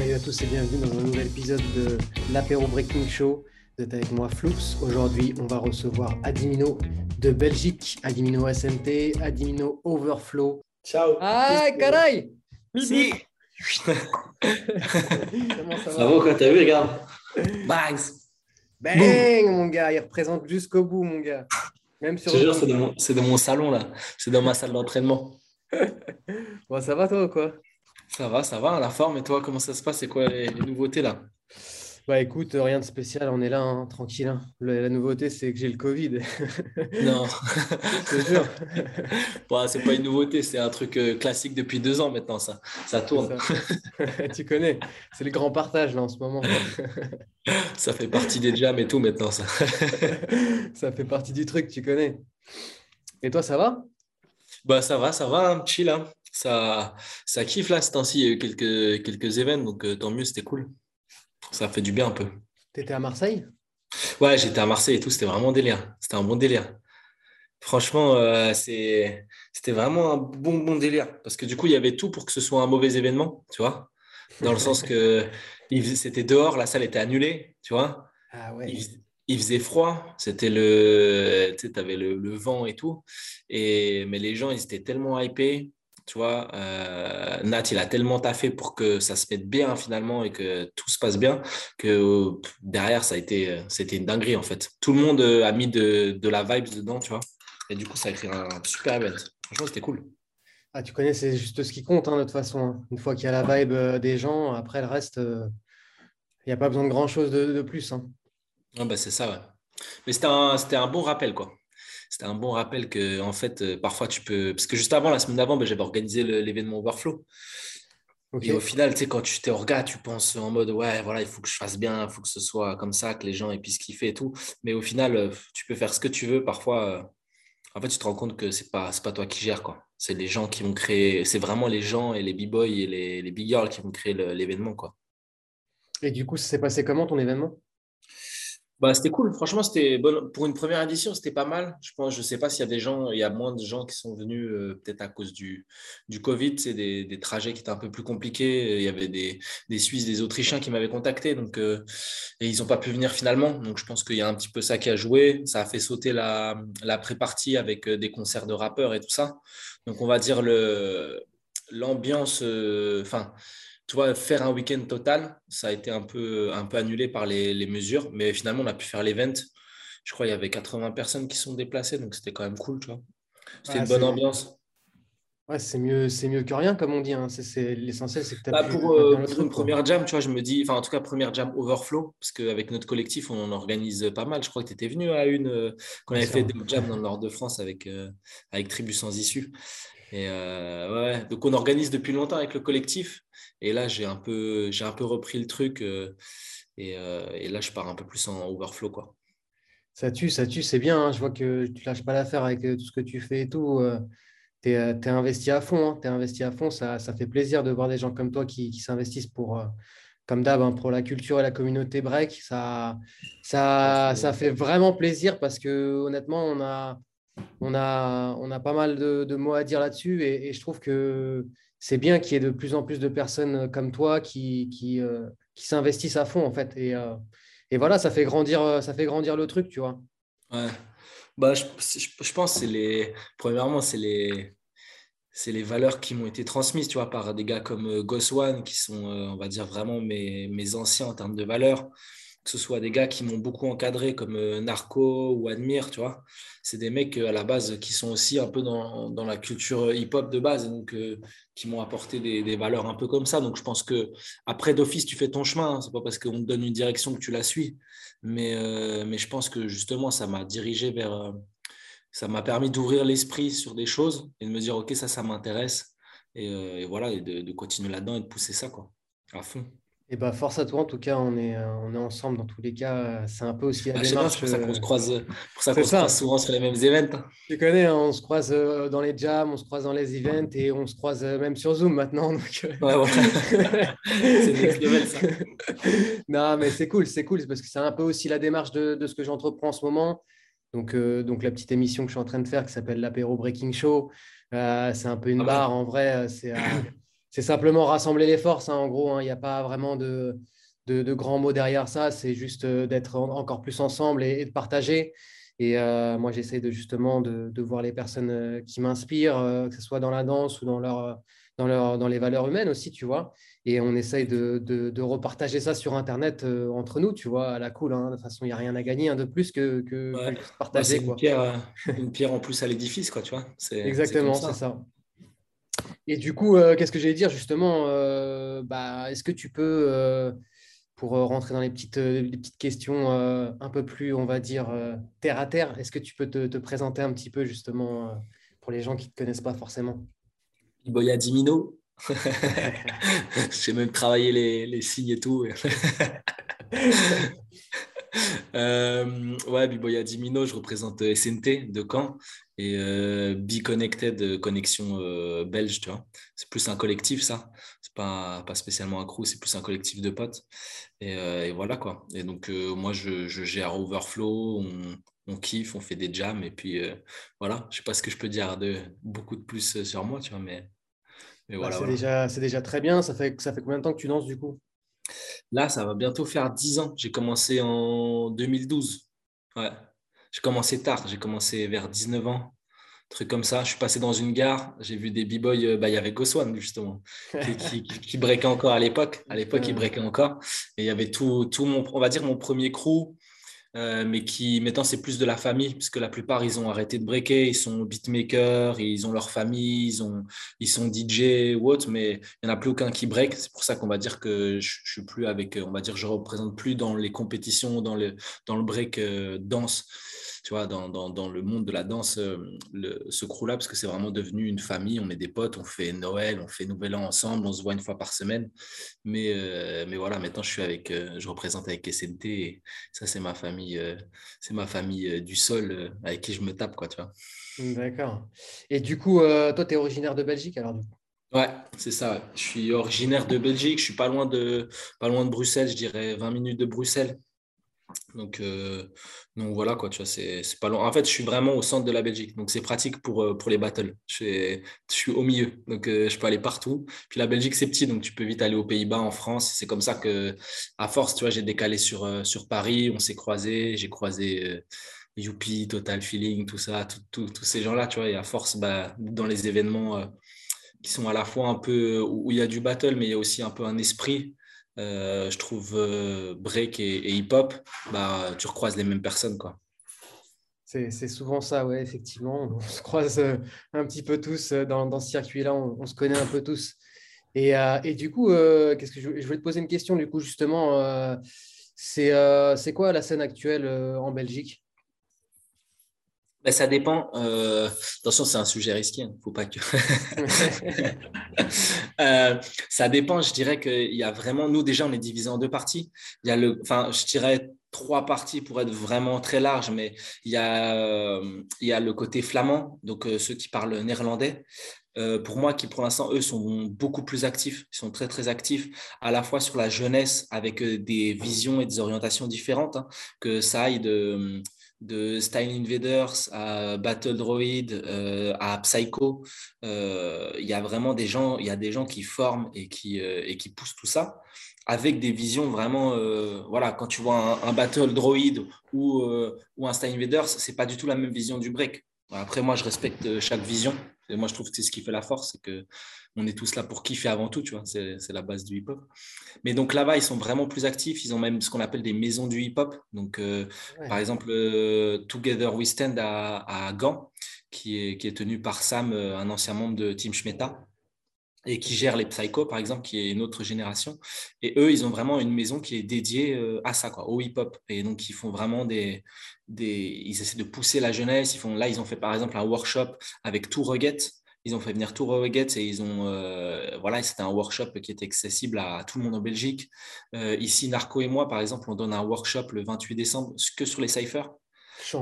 Salut à tous et bienvenue dans un nouvel épisode de l'apéro Breaking Show. Vous êtes avec moi Flux. Aujourd'hui, on va recevoir Adimino de Belgique, Adimino SMT, Adimino Overflow. Ciao. Ah, caray Si. Comment ça va quoi, t'as vu, regarde. Bangs. Bang, mon gars, il représente jusqu'au bout, mon gars. Même Je sur te jure, c'est dans, mon- c'est dans mon salon là. C'est dans ma salle d'entraînement. Bon, ça va toi ou quoi? Ça va, ça va, la forme. Et toi, comment ça se passe? C'est quoi les, les nouveautés là? Bah écoute, rien de spécial, on est là, hein, tranquille. hein. La nouveauté, c'est que j'ai le Covid. Non. Je te jure. Bon, c'est pas une nouveauté, c'est un truc euh, classique depuis deux ans maintenant, ça. Ça tourne. Ça. tu connais, c'est le grand partage là en ce moment. Ça fait partie des jams et tout maintenant, ça. ça fait partie du truc, tu connais. Et toi, ça va? Bah, ça va, ça va, hein, chill. hein. Ça, ça kiffe là, ce temps-ci. Il y a eu quelques, quelques événements, donc euh, tant mieux, c'était cool. Ça fait du bien un peu. T'étais à Marseille? Ouais, j'étais à Marseille et tout, c'était vraiment délire. C'était un bon délire. Franchement, euh, c'est, c'était vraiment un bon, bon délire. Parce que du coup, il y avait tout pour que ce soit un mauvais événement, tu vois. Dans le sens que c'était dehors, la salle était annulée, tu vois. Ah Il, ouais. fais- il faisait froid, c'était le, tu sais, t'avais le, le vent et tout. Et, mais les gens, ils étaient tellement hypés, tu vois. Euh, Nat, il a tellement taffé pour que ça se mette bien finalement et que tout se passe bien que pff, derrière, ça a été, euh, c'était une dinguerie en fait. Tout le monde euh, a mis de, de la vibes dedans, tu vois. Et du coup, ça a créé un super event. Franchement, c'était cool. Ah, tu connais, c'est juste ce qui compte hein, de toute façon. hein. Une fois qu'il y a la vibe des gens, après le reste, il n'y a pas besoin de grand-chose de, de plus. hein. Ah bah, c'est ça, ouais. Mais c'était un, c'était un bon rappel, quoi. C'était un bon rappel que, en fait, euh, parfois tu peux. Parce que juste avant, la semaine d'avant, bah, j'avais organisé l'événement Overflow. Et au final, tu sais, quand tu t'es orga, tu penses en mode, ouais, voilà, il faut que je fasse bien, il faut que ce soit comme ça, que les gens aient puissent kiffer et tout. Mais au final, euh, tu peux faire ce que tu veux. Parfois, euh, en fait, tu te rends compte que c'est pas, pas toi qui gères, quoi. C'est les gens qui vont créer, c'est vraiment les gens et les b-boys et les, les big girls qui vont créer l'événement, quoi. Et du coup, ça s'est passé comment ton événement? Bah, c'était cool. Franchement, c'était bon. Pour une première édition, c'était pas mal. Je pense, je sais pas s'il y a des gens, il y a moins de gens qui sont venus, euh, peut-être à cause du, du Covid. C'est des, des trajets qui étaient un peu plus compliqués. Il y avait des, des Suisses, des Autrichiens qui m'avaient contacté. Donc, euh, et ils n'ont pas pu venir finalement. Donc, je pense qu'il y a un petit peu ça qui a joué. Ça a fait sauter la, la pré-partie avec euh, des concerts de rappeurs et tout ça. Donc, on va dire l'ambiance, enfin, tu vois, faire un week-end total, ça a été un peu, un peu annulé par les, les mesures, mais finalement, on a pu faire l'event. Je crois qu'il y avait 80 personnes qui sont déplacées, donc c'était quand même cool, tu vois. C'était Ah, une bonne ambiance. Ouais, c'est mieux, c'est mieux que rien, comme on dit. hein. C'est, l'essentiel, c'est que tu as Bah, pu pour, euh, pour truc, une quoi. première jam, tu vois, je me dis, enfin, en tout cas, première jam overflow, parce qu'avec notre collectif, on en organise pas mal. Je crois que tu étais venu à une, euh, qu'on avait fait des jams dans le nord de France avec, euh, avec Tribu sans issue. Et euh, ouais, donc on organise depuis longtemps avec le collectif. Et là, j'ai un peu, un peu repris le truc. euh, et, euh, et là, je pars un peu plus en overflow, quoi. Ça tue, ça tue, c'est bien. hein. Je vois que tu lâches pas l'affaire avec euh, tout ce que tu fais et tout. tu es, investi à fond. Es investi à fond. Ça, ça fait plaisir de voir des gens comme toi qui, qui s'investissent pour, comme d'hab, hein, pour la culture et la communauté break. Ça, ça, ça fait vraiment plaisir parce que honnêtement, on a, on a, on a pas mal de, de mots à dire là-dessus. Et, et je trouve que c'est bien qu'il y ait de plus en plus de personnes comme toi euh, qui s'investissent à fond, en fait. Et, euh, voilà, ça fait grandir, euh, le truc, tu vois. Ouais. Bah, je, pense que les. Premièrement, c'est les. Valeurs qui m'ont été transmises, tu par des gars comme euh, Goswan, qui sont, euh, on va dire, vraiment mes anciens en termes de valeurs. Que ce soit des gars qui m'ont beaucoup encadré, comme euh, Narco ou Admire, tu vois. C'est des mecs euh, à la base qui sont aussi un peu dans, dans la culture hip-hop de base, donc euh, qui m'ont apporté des, des valeurs un peu comme ça. Donc je pense que après d'office, tu fais ton chemin. Hein. C'est pas parce qu'on te donne une direction que tu la suis. Mais, euh, mais je pense que justement, ça m'a dirigé vers. euh, ça m'a permis d'ouvrir l'esprit sur des choses et de me dire, OK, ça, ça m'intéresse. Et, euh, et voilà, et de, de continuer là-dedans et de pousser ça, quoi, à fond. Et bah, force à toi, en tout cas, on est, euh, on est ensemble dans tous les cas. C'est un peu aussi la Ah, démarche. c'est pour ça qu'on euh, se croise, pour ça qu'on se croise souvent sur les mêmes événements. hein. Tu connais, hein, on se croise euh, dans les jams, on se croise dans les events et on se croise euh, même sur Zoom maintenant. donc, euh, Ouais, voilà. C'est next level, ça. non, mais c'est cool, c'est cool, parce que c'est un peu aussi la démarche de, de ce que j'entreprends en ce moment. Donc, euh, donc, la petite émission que je suis en train de faire qui s'appelle l'apéro Breaking Show, euh, c'est un peu une Ah ouais. barre en vrai. euh, C'est, euh, c'est simplement rassembler les forces, hein, en gros. Hein. Il n'y a pas vraiment de, de, grands mots derrière ça. C'est juste euh, d'être encore plus ensemble et, de partager. Et euh, moi, j'essaie de justement de, de, voir les personnes euh, qui m'inspirent, que ce soit dans la danse ou dans, leur, dans, leur, dans les valeurs humaines aussi, tu vois. Et on essaye de, de repartager ça sur Internet entre nous, tu vois, à la cool. Hein. De toute façon, il n'y a rien à gagner hein, de plus que, que, partager. une, Pierre, une pierre en plus à l'édifice, quoi, tu vois. Exactement, c'est ça. Et du coup, euh, qu'est-ce que j'allais dire justement euh, bah, Est-ce que tu peux, euh, pour rentrer dans les petites, petites questions un peu plus, on va dire, terre à terre, est-ce que tu peux te, présenter un petit peu justement pour les gens qui ne te connaissent pas forcément? Iboya Dimino. J'ai même travaillé les, les signes et tout. euh, ouais, Biboya Dimino, je représente SNT de Caen et euh, Be-Connected, euh, connexion euh, belge, tu vois. C'est plus un collectif, ça. C'est pas, pas spécialement un crew, c'est plus un collectif de potes. Et, et voilà, quoi. Et donc, moi, je, je, gère Overflow, on, on, kiffe, on fait des jams, et puis voilà. Je sais pas ce que je peux dire de beaucoup de plus sur moi, tu vois, mais, mais bah, voilà. c'est déjà, déjà très bien. Ça fait, ça fait combien de temps que tu danses, du coup? Là, ça va bientôt faire 10 ans. J'ai commencé en 2012. Ouais. J'ai commencé tard, j'ai commencé vers 19 ans, truc comme ça. Je suis passé dans une gare, j'ai vu des b-boys, euh, bah, il y avait Goswan justement, qui, qui, breakait encore à l'époque. À l'époque, il breakait encore. Et il y avait tout, tout mon, on va dire, mon premier crew, euh, mais qui maintenant c'est plus de la famille, puisque la plupart ils ont arrêté de breaker, ils sont beatmakers, ils ont leur famille, ils, ont, ils sont DJ ou autre, mais il n'y en a plus aucun qui break. C'est pour ça qu'on va dire que je, je, suis plus avec, on va dire, je représente plus dans les compétitions, dans le, dans le break euh, danse tu vois, dans, dans, dans, le monde de la danse, euh, le, ce crew-là, parce que c'est vraiment devenu une famille. On est des potes, on fait Noël, on fait Nouvel An ensemble, on se voit une fois par semaine. Mais, euh, mais voilà, maintenant, je suis avec, euh, je représente avec SNT et ça, c'est ma famille, c'est ma famille du sol avec qui je me tape, quoi, tu vois. D'accord. Et du coup, toi, tu es originaire de Belgique, alors du coup? Ouais, c'est ça. Je suis originaire de Belgique. Je suis pas loin de, pas loin de Bruxelles, je dirais 20 minutes de Bruxelles. Donc, euh, donc voilà quoi, tu vois, c'est pas long. En fait, je suis vraiment au centre de la Belgique, donc c'est pratique pour, euh, pour les battles. Je suis, au milieu, donc euh, je peux aller partout. Puis la Belgique, c'est petit, donc tu peux vite aller aux Pays-Bas, en France. C'est comme ça que, à force, tu vois, j'ai décalé sur, sur Paris, on s'est croisés, j'ai croisé Youpi, Total Feeling, tout ça, tous ces gens-là, tu vois, et à force, bah, dans les événements qui sont à la fois un peu où il y a du battle, mais il y a aussi un peu un esprit. Euh, je trouve euh, break et, hip-hop, bah, tu recroises les mêmes personnes. quoi. C'est souvent ça, ouais, effectivement. On se croise euh, un petit peu tous dans, dans ce circuit-là, on, se connaît un peu tous. Et, et du coup, qu'est-ce que je, je, voulais te poser une question, du coup, justement, c'est quoi la scène actuelle en Belgique? Ben, ça dépend. Euh, attention, c'est un sujet risqué. Hein. Faut pas que. euh, ça dépend. Je dirais qu'il y a vraiment. Nous, déjà, on est divisé en deux parties. Il y a le. Enfin, je dirais trois parties pour être vraiment très large, mais il y a, euh, il y a le côté flamand, donc ceux qui parlent néerlandais. Pour moi, qui pour l'instant, eux, sont beaucoup plus actifs. Ils sont très, très actifs, à la fois sur la jeunesse, avec des visions et des orientations différentes, hein, que ça aille de de Style Invaders à Battle Droid euh, à Psycho. Euh, il y a vraiment des gens, il y a des gens qui forment et qui, euh, et qui poussent tout ça avec des visions vraiment. voilà, quand tu vois un, Battle Droid ou, ou un Style Invaders, c'est pas du tout la même vision du break. Après, moi, je respecte chaque vision. Et moi, je trouve que c'est ce qui fait la force, c'est que on est tous là pour kiffer avant tout, tu vois. C'est la base du hip-hop. Mais donc là-bas, ils sont vraiment plus actifs. Ils ont même ce qu'on appelle des maisons du hip-hop. Donc, euh, par exemple, euh, Together We Stand à, à Gand, qui est, qui est tenu par Sam, euh, un ancien membre de Team Schmeta et qui gère les Psycho, par exemple, qui est une autre génération. Et eux, ils ont vraiment une maison qui est dédiée à ça, quoi, au hip-hop. Et donc, ils font vraiment des, des... Ils essaient de pousser la jeunesse. Ils font... Là, ils ont fait, par exemple, un workshop avec Tour Rugged, ils ont fait venir tout Gates et ils ont euh, voilà c'était un workshop qui était accessible à tout le monde en Belgique. Euh, ici Narco et moi par exemple on donne un workshop le 28 décembre que sur les ciphers.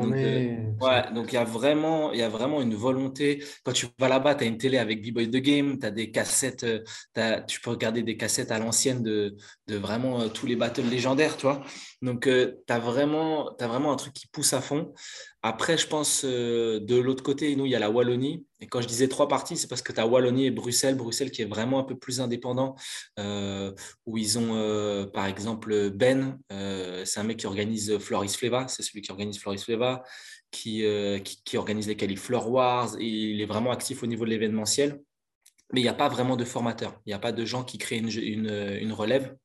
Donc, euh, ouais, donc il y a vraiment il y a vraiment une volonté quand tu vas là-bas tu as une télé avec B-Boy The Game, tu as des cassettes tu peux regarder des cassettes à l'ancienne de, de vraiment tous les battles légendaires, tu vois. Donc tu as vraiment as vraiment un truc qui pousse à fond. Après je pense de l'autre côté nous il y a la Wallonie Et quand je disais trois parties, c'est parce que tu as Wallonie et Bruxelles. Bruxelles qui est vraiment un peu plus indépendant, euh, où ils ont euh, par exemple Ben, euh, c'est un mec qui organise Floris Fleva, c'est celui qui organise Floris Fleva, qui, qui, organise les qualifs Floor Wars, il est vraiment actif au niveau de l'événementiel. Mais il n'y a pas vraiment de formateurs, il n'y a pas de gens qui créent une, une, une relève.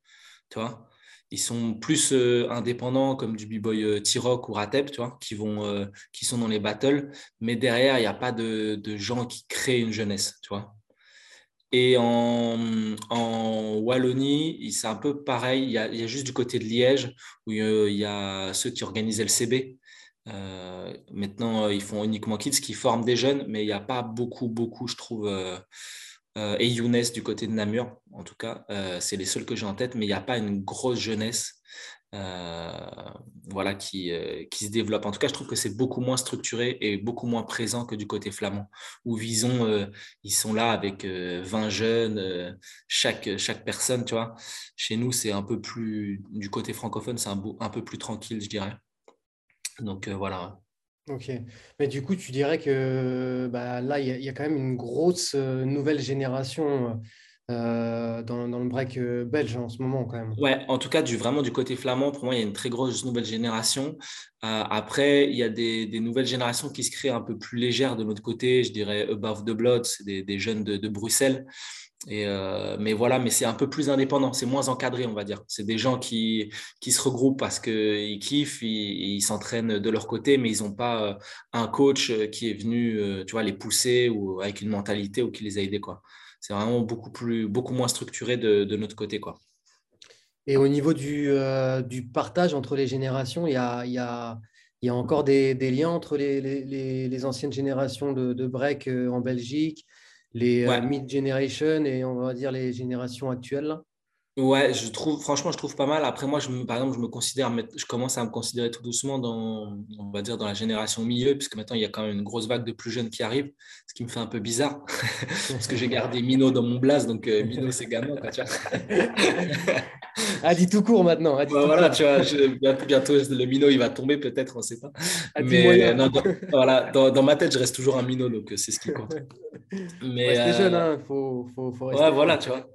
Tu vois ils sont plus euh, indépendants comme du b-boy euh, T-Rock ou Ratep, tu vois, qui, vont, euh, qui sont dans les battles. Mais derrière, il n'y a pas de, gens qui créent une jeunesse, tu vois. Et en, Wallonie, c'est un peu pareil. Il y, a, y, a, juste du côté de Liège où il y a ceux qui organisaient le CB. maintenant, ils font uniquement kids qui forment des jeunes, mais il n'y a pas beaucoup, beaucoup, je trouve, euh, et Younes du côté de Namur, en tout cas. Euh, c'est les seuls que j'ai en tête, mais il n'y a pas une grosse jeunesse euh, voilà, qui, qui se développe. En tout cas, je trouve que c'est beaucoup moins structuré et beaucoup moins présent que du côté flamand, où Vison, ils sont là avec 20 jeunes, chaque, chaque personne, tu vois. Chez nous, c'est un peu plus, du côté francophone, c'est un, un peu plus tranquille, je dirais. Donc voilà. Ok. Mais du coup, tu dirais que bah, là, il y, a quand même une grosse euh, nouvelle génération euh, dans, le break euh, belge en ce moment, quand même. Ouais, en tout cas, vraiment du côté flamand, pour moi, il y a une très grosse nouvelle génération. après, il y a des, nouvelles générations qui se créent un peu plus légères de notre côté. Je dirais Above the Blood, c'est des, jeunes de Bruxelles. Euh, mais voilà, mais c'est un peu plus indépendant, c'est moins encadré, on va dire. C'est des gens qui, qui se regroupent parce qu'ils kiffent, ils s'entraînent de leur côté, mais ils n'ont pas euh, un coach euh, qui est venu, tu vois, les pousser ou avec une mentalité ou qui les a aidés, quoi. C'est vraiment beaucoup plus, beaucoup moins structuré de, notre côté, quoi. Et au niveau du, du partage entre les générations, il y a, y a, y a encore des, liens entre les, les, les, anciennes générations de, de break en Belgique les euh, mid-generation et on va dire les générations actuelles Ouais, je trouve, franchement, je trouve pas mal. Après, moi, je par exemple, je me considère, je commence à me considérer tout doucement dans, on va dire, dans la génération milieu, puisque maintenant, il y a quand même une grosse vague de plus jeunes qui arrivent, ce qui me fait un peu bizarre, parce que j'ai gardé Mino dans mon blast, donc euh, Mino, c'est gamin, quoi, tu vois. ah, dit tout court maintenant. voilà, tu vois, bientôt, le Mino, il va tomber, peut-être, on ne sait pas. Mais non, dans, voilà, dans, ma tête, je reste toujours un Mino, donc euh, c'est ce qui compte. Mais, rester jeune, hein, faut, faut, faut rester Ouais, voilà, tu vois.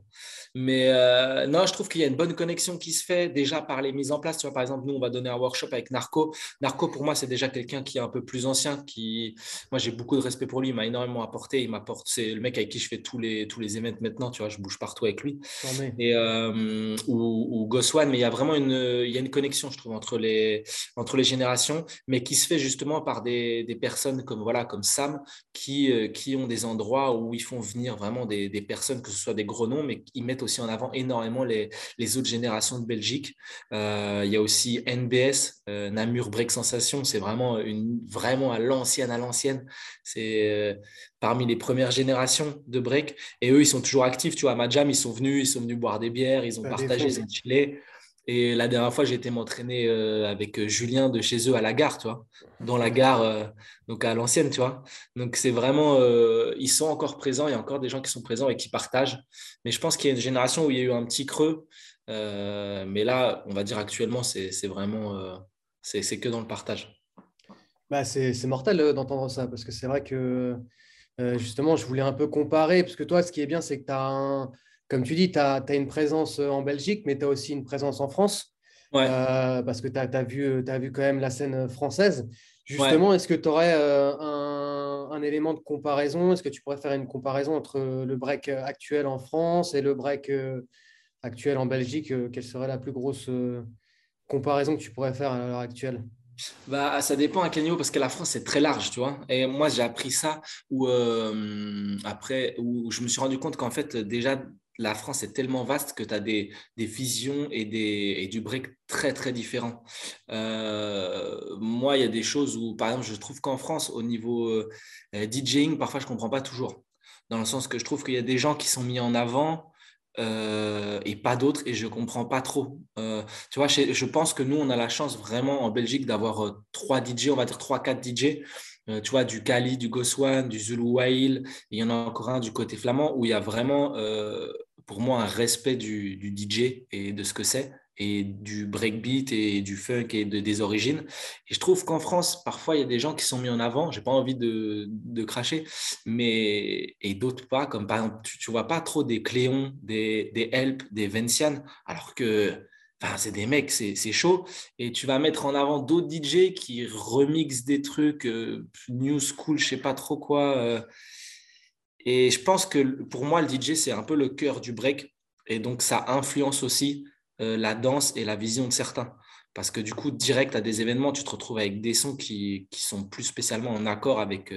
Mais euh, non, je trouve qu'il y a une bonne connexion qui se fait déjà par les mises en place. Tu vois, par exemple, nous, on va donner un workshop avec Narco. Narco, pour moi, c'est déjà quelqu'un qui est un peu plus ancien. Qui... Moi, j'ai beaucoup de respect pour lui. Il m'a énormément apporté. Il m'apporte. C'est le mec avec qui je fais tous les, tous les events maintenant. Tu vois, je bouge partout avec lui. Et, euh, ou, ou Goswan. Mais il y a vraiment une, il y a une connexion, je trouve, entre les, entre les générations, mais qui se fait justement par des, des personnes comme, voilà, comme Sam qui, euh, qui ont des endroits où ils font venir vraiment des, des personnes, que ce soit des gros noms, mais ils mettent aussi en avant énormément les, les autres générations de Belgique. Euh, il y a aussi NBS, euh, Namur Break Sensation, c'est vraiment, une, vraiment à l'ancienne, à l'ancienne. C'est euh, parmi les premières générations de break. Et eux, ils sont toujours actifs. Tu vois, à Majam, ils sont venus, ils sont venus boire des bières, ils ont partagé, ils ont chillé. Et la dernière fois, j'ai été m'entraîner euh, avec euh, Julien de chez eux à la gare, tu vois, dans la gare, euh, donc à l'ancienne, tu vois. Donc c'est vraiment, ils sont encore présents, il y a encore des gens qui sont présents et qui partagent. Mais je pense qu'il y a une génération où il y a eu un petit creux. mais là, on va dire actuellement, c'est vraiment, c'est que dans le partage. Bah, c'est mortel d'entendre ça, parce que c'est vrai que justement, je voulais un peu comparer, parce que toi, ce qui est bien, c'est que tu as un comme tu dis, tu as, une présence euh, en Belgique, mais tu as aussi une présence en France. Euh, parce que tu as, vu, as vu quand même la scène française. Justement, est-ce que tu aurais euh, un, élément de comparaison? Est-ce que tu pourrais faire une comparaison entre le break actuel en France et le break actuel en Belgique? Quelle serait la plus grosse comparaison que tu pourrais faire à l'heure actuelle? Bah, ça dépend à quel niveau, parce que la France, c'est très large, tu vois. Et moi, j'ai appris ça où, après, où je me suis rendu compte qu'en fait, déjà, la France est tellement vaste que tu as des, des visions et, des, et du break très, très différents. Euh, moi, il y a des choses où, par exemple, je trouve qu'en France, au niveau euh, DJing, parfois, je ne comprends pas toujours. Dans le sens que je trouve qu'il y a des gens qui sont mis en avant euh, et pas d'autres, et je ne comprends pas trop. tu vois, je, pense que nous, on a la chance vraiment en Belgique d'avoir trois DJ, on va dire trois, quatre DJ euh, tu vois, du Kali, du Goswan, du Zulu Wail. Il y en a encore un du côté flamand où il y a vraiment, euh, pour moi, un respect du, DJ et de ce que c'est. et du breakbeat et du funk et de, des origines. Et je trouve qu'en France, parfois, il y a des gens qui sont mis en avant. J'ai pas envie de, cracher, mais et d'autres pas. Comme par exemple, tu, ne vois pas trop des Cléons, des, des Help, des Vincian, alors que c'est des mecs, c'est chaud. Et tu vas mettre en avant d'autres DJ qui remixent des trucs euh, new school, je sais pas trop quoi. Euh. Et je pense que pour moi, le DJ, c'est un peu le cœur du break. Et donc, ça influence aussi euh, la danse et la vision de certains. Parce que du coup, direct à des événements, tu te retrouves avec des sons qui, qui sont plus spécialement en accord avec,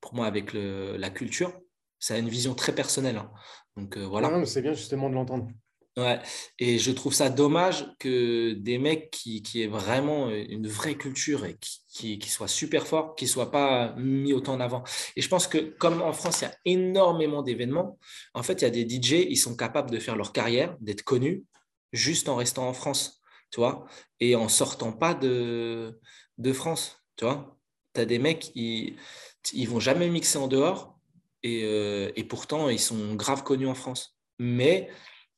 pour moi, avec le, la culture. Ça a une vision très personnelle. Hein. Donc voilà. c'est bien justement de l'entendre. Ouais, et je trouve ça dommage que des mecs qui, qui aient vraiment une vraie culture et qui, qui, soient super forts, qui ne soient pas mis autant en avant. Et je pense que comme en France, il y a énormément d'événements, en fait, il y a des DJ, ils sont capables de faire leur carrière, d'être connus, juste en restant en France, tu vois, et en sortant pas de, de France, tu vois. Tu as des mecs, ils ne vont jamais mixer en dehors, et, euh, et pourtant, ils sont grave connus en France. Mais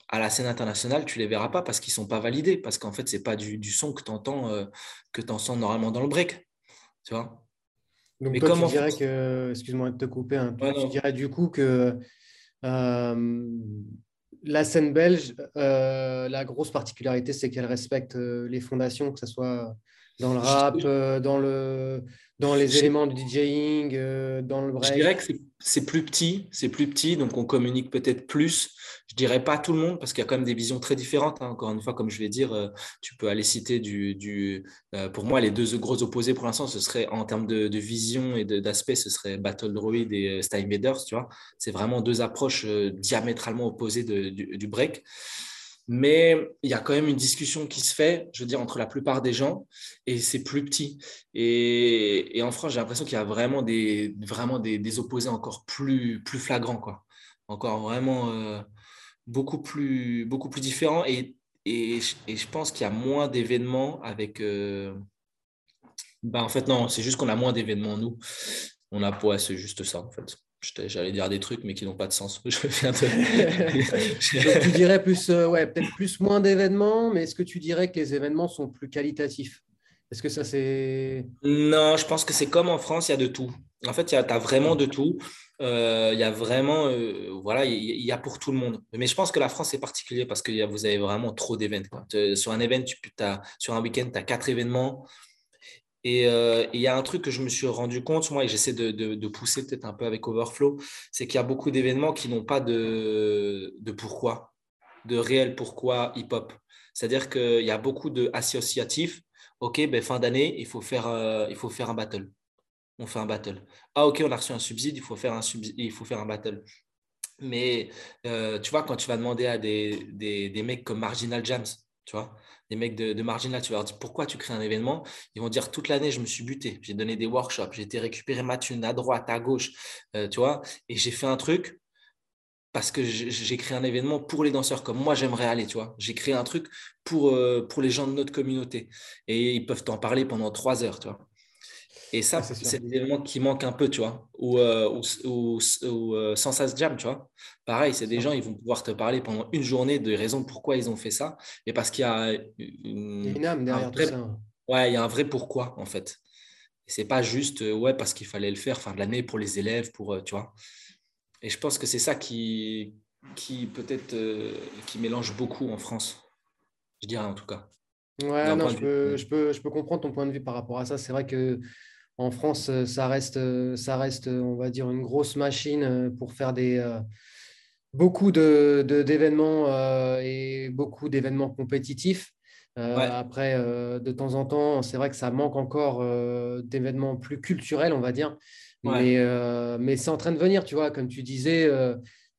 à la scène internationale, tu les verras pas parce qu'ils sont pas validés, parce qu'en fait, c'est pas du, son que tu entends, euh, que tu entends normalement dans le break. Tu vois Donc, Mais toi, tu dirais que, excuse-moi de te couper un peu, tu dirais du coup que euh, la scène belge, euh, la grosse particularité, c'est qu'elle respecte les fondations, que ce soit dans le rap, dans, le, dans les éléments de DJing, dans le break. Je dirais que c'est plus petit, c'est plus petit, donc on communique peut-être plus. Je dirais pas tout le monde parce qu'il y a quand même des visions très différentes. Hein. Encore une fois, comme je vais dire, euh, tu peux aller citer du. euh, pour moi, les deux gros opposés pour l'instant, ce serait en termes de, vision et d'aspect, ce serait Battle Droid et euh, Invaders. Tu vois, c'est vraiment deux approches diamétralement opposées du, break. Mais il y a quand même une discussion qui se fait, je veux dire, entre la plupart des gens, et c'est plus petit. Et, en France, j'ai l'impression qu'il y a vraiment des, vraiment des, opposés encore plus, plus flagrants, quoi. Encore vraiment beaucoup plus, beaucoup plus différent et, et, je pense qu'il y a moins d'événements avec. Euh, bah, en fait, non, c'est juste qu'on a moins d'événements, nous. On a, ouais, c'est juste ça, en fait. J'allais dire des trucs, mais qui n'ont pas de sens. Je viens de... tu dirais plus, euh, ouais, peut-être plus moins d'événements, mais est-ce que tu dirais que les événements sont plus qualitatifs? Est-ce que ça c'est. Non, je pense que c'est comme en France, il y a de tout. En fait, tu as vraiment de tout. Euh, il y a vraiment, euh, voilà, il y, a pour tout le monde. Mais je pense que la France est particulier parce que vous avez vraiment trop d'événements. Sur un événement, tu, as, sur un week-end, tu as quatre événements. Euh, et il y a un truc que je me suis rendu compte, moi, et j'essaie de, de, pousser peut-être un peu avec Overflow, c'est qu'il y a beaucoup d'événements qui n'ont pas de, de pourquoi, de réel pourquoi hip-hop. C'est-à-dire qu'il y a beaucoup d'associatifs. OK, ben, fin d'année, il, faire, il faut faire un battle on fait un battle. Ah, ok, on a reçu un subside, il faut faire un, il faut faire un battle. Mais euh, tu vois, quand tu vas demander à des, des, mecs comme Marginal Jams, tu vois, des mecs de, Marginal, tu vas leur dire pourquoi tu crées un événement? Ils vont dire toute l'année, je me suis buté, j'ai donné des workshops, j'ai été récupérer ma thune à droite, à gauche, euh, tu vois, et j'ai fait un truc parce que j'ai créé un événement pour les danseurs comme moi j'aimerais aller, tu vois. J'ai créé un truc pour, euh, pour les gens de notre communauté et ils peuvent t'en parler pendant trois heures, tu vois. Et ça, c'est des éléments qui manquent un peu, tu vois. Ou, euh, ou, ou, euh, Sans Jam, tu vois. Pareil, c'est des gens, ils vont pouvoir te parler pendant une journée de raisons pourquoi ils ont fait ça. Et parce qu'il y a une, âme derrière tout ça. Ouais, il y a un vrai pourquoi, en fait. C'est pas juste, euh, ouais, parce qu'il fallait le faire fin de l'année pour les élèves, pour, tu vois. Et je pense que c'est ça qui, qui peut-être, qui mélange beaucoup en France. Je dirais en tout cas. Ouais, non, je peux, je, peux, je peux comprendre ton point de vue par rapport à ça. C'est vrai que en France, euh, ça reste, euh, ça reste, euh, on va dire, une grosse machine pour faire des, beaucoup d'événements de, et beaucoup d'événements compétitifs. Après, de temps en temps, c'est vrai que ça manque encore d'événements plus culturels, on va dire. Mais, mais c'est en train de venir, tu vois, comme tu disais,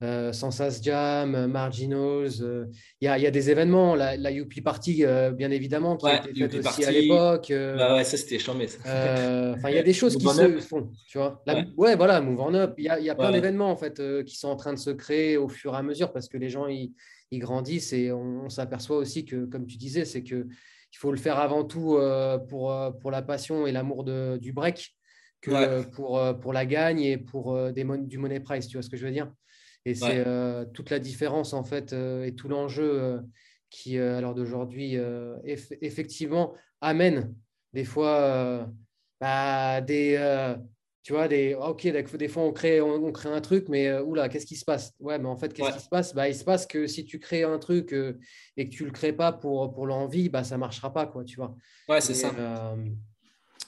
euh, Sansas Jam, euh, Marginals. Euh, il y, a, des événements, la, la Youpi Party, bien évidemment, qui a été faite aussi à l'époque. Bah ouais, ça c'était chambé. il y a des choses qui se font, tu vois. ouais. voilà, Move on Up. Il y a, y a plein d'événements, en fait, qui sont en train de se créer au fur et à mesure parce que les gens, ils, grandissent et on, s'aperçoit aussi que, comme tu disais, c'est que il faut le faire avant tout pour, pour la passion et l'amour du break que pour, pour la gagne et pour des du money price, tu vois ce que je veux dire et c'est euh, toute la différence, en fait, euh, et tout l'enjeu euh, qui à l'heure d'aujourd'hui, effectivement, amènent des fois bah, des tu vois, des, ok, des fois on crée, on, crée un truc, mais oula, qu'est-ce qui se passe? Ouais, mais en fait, qu'est-ce qui se passe? Bah, Il se passe que si tu crées un truc et que tu ne le crées pas pour, pour l'envie, bah, ça ne marchera pas, quoi, tu vois. Ouais, c'est ça.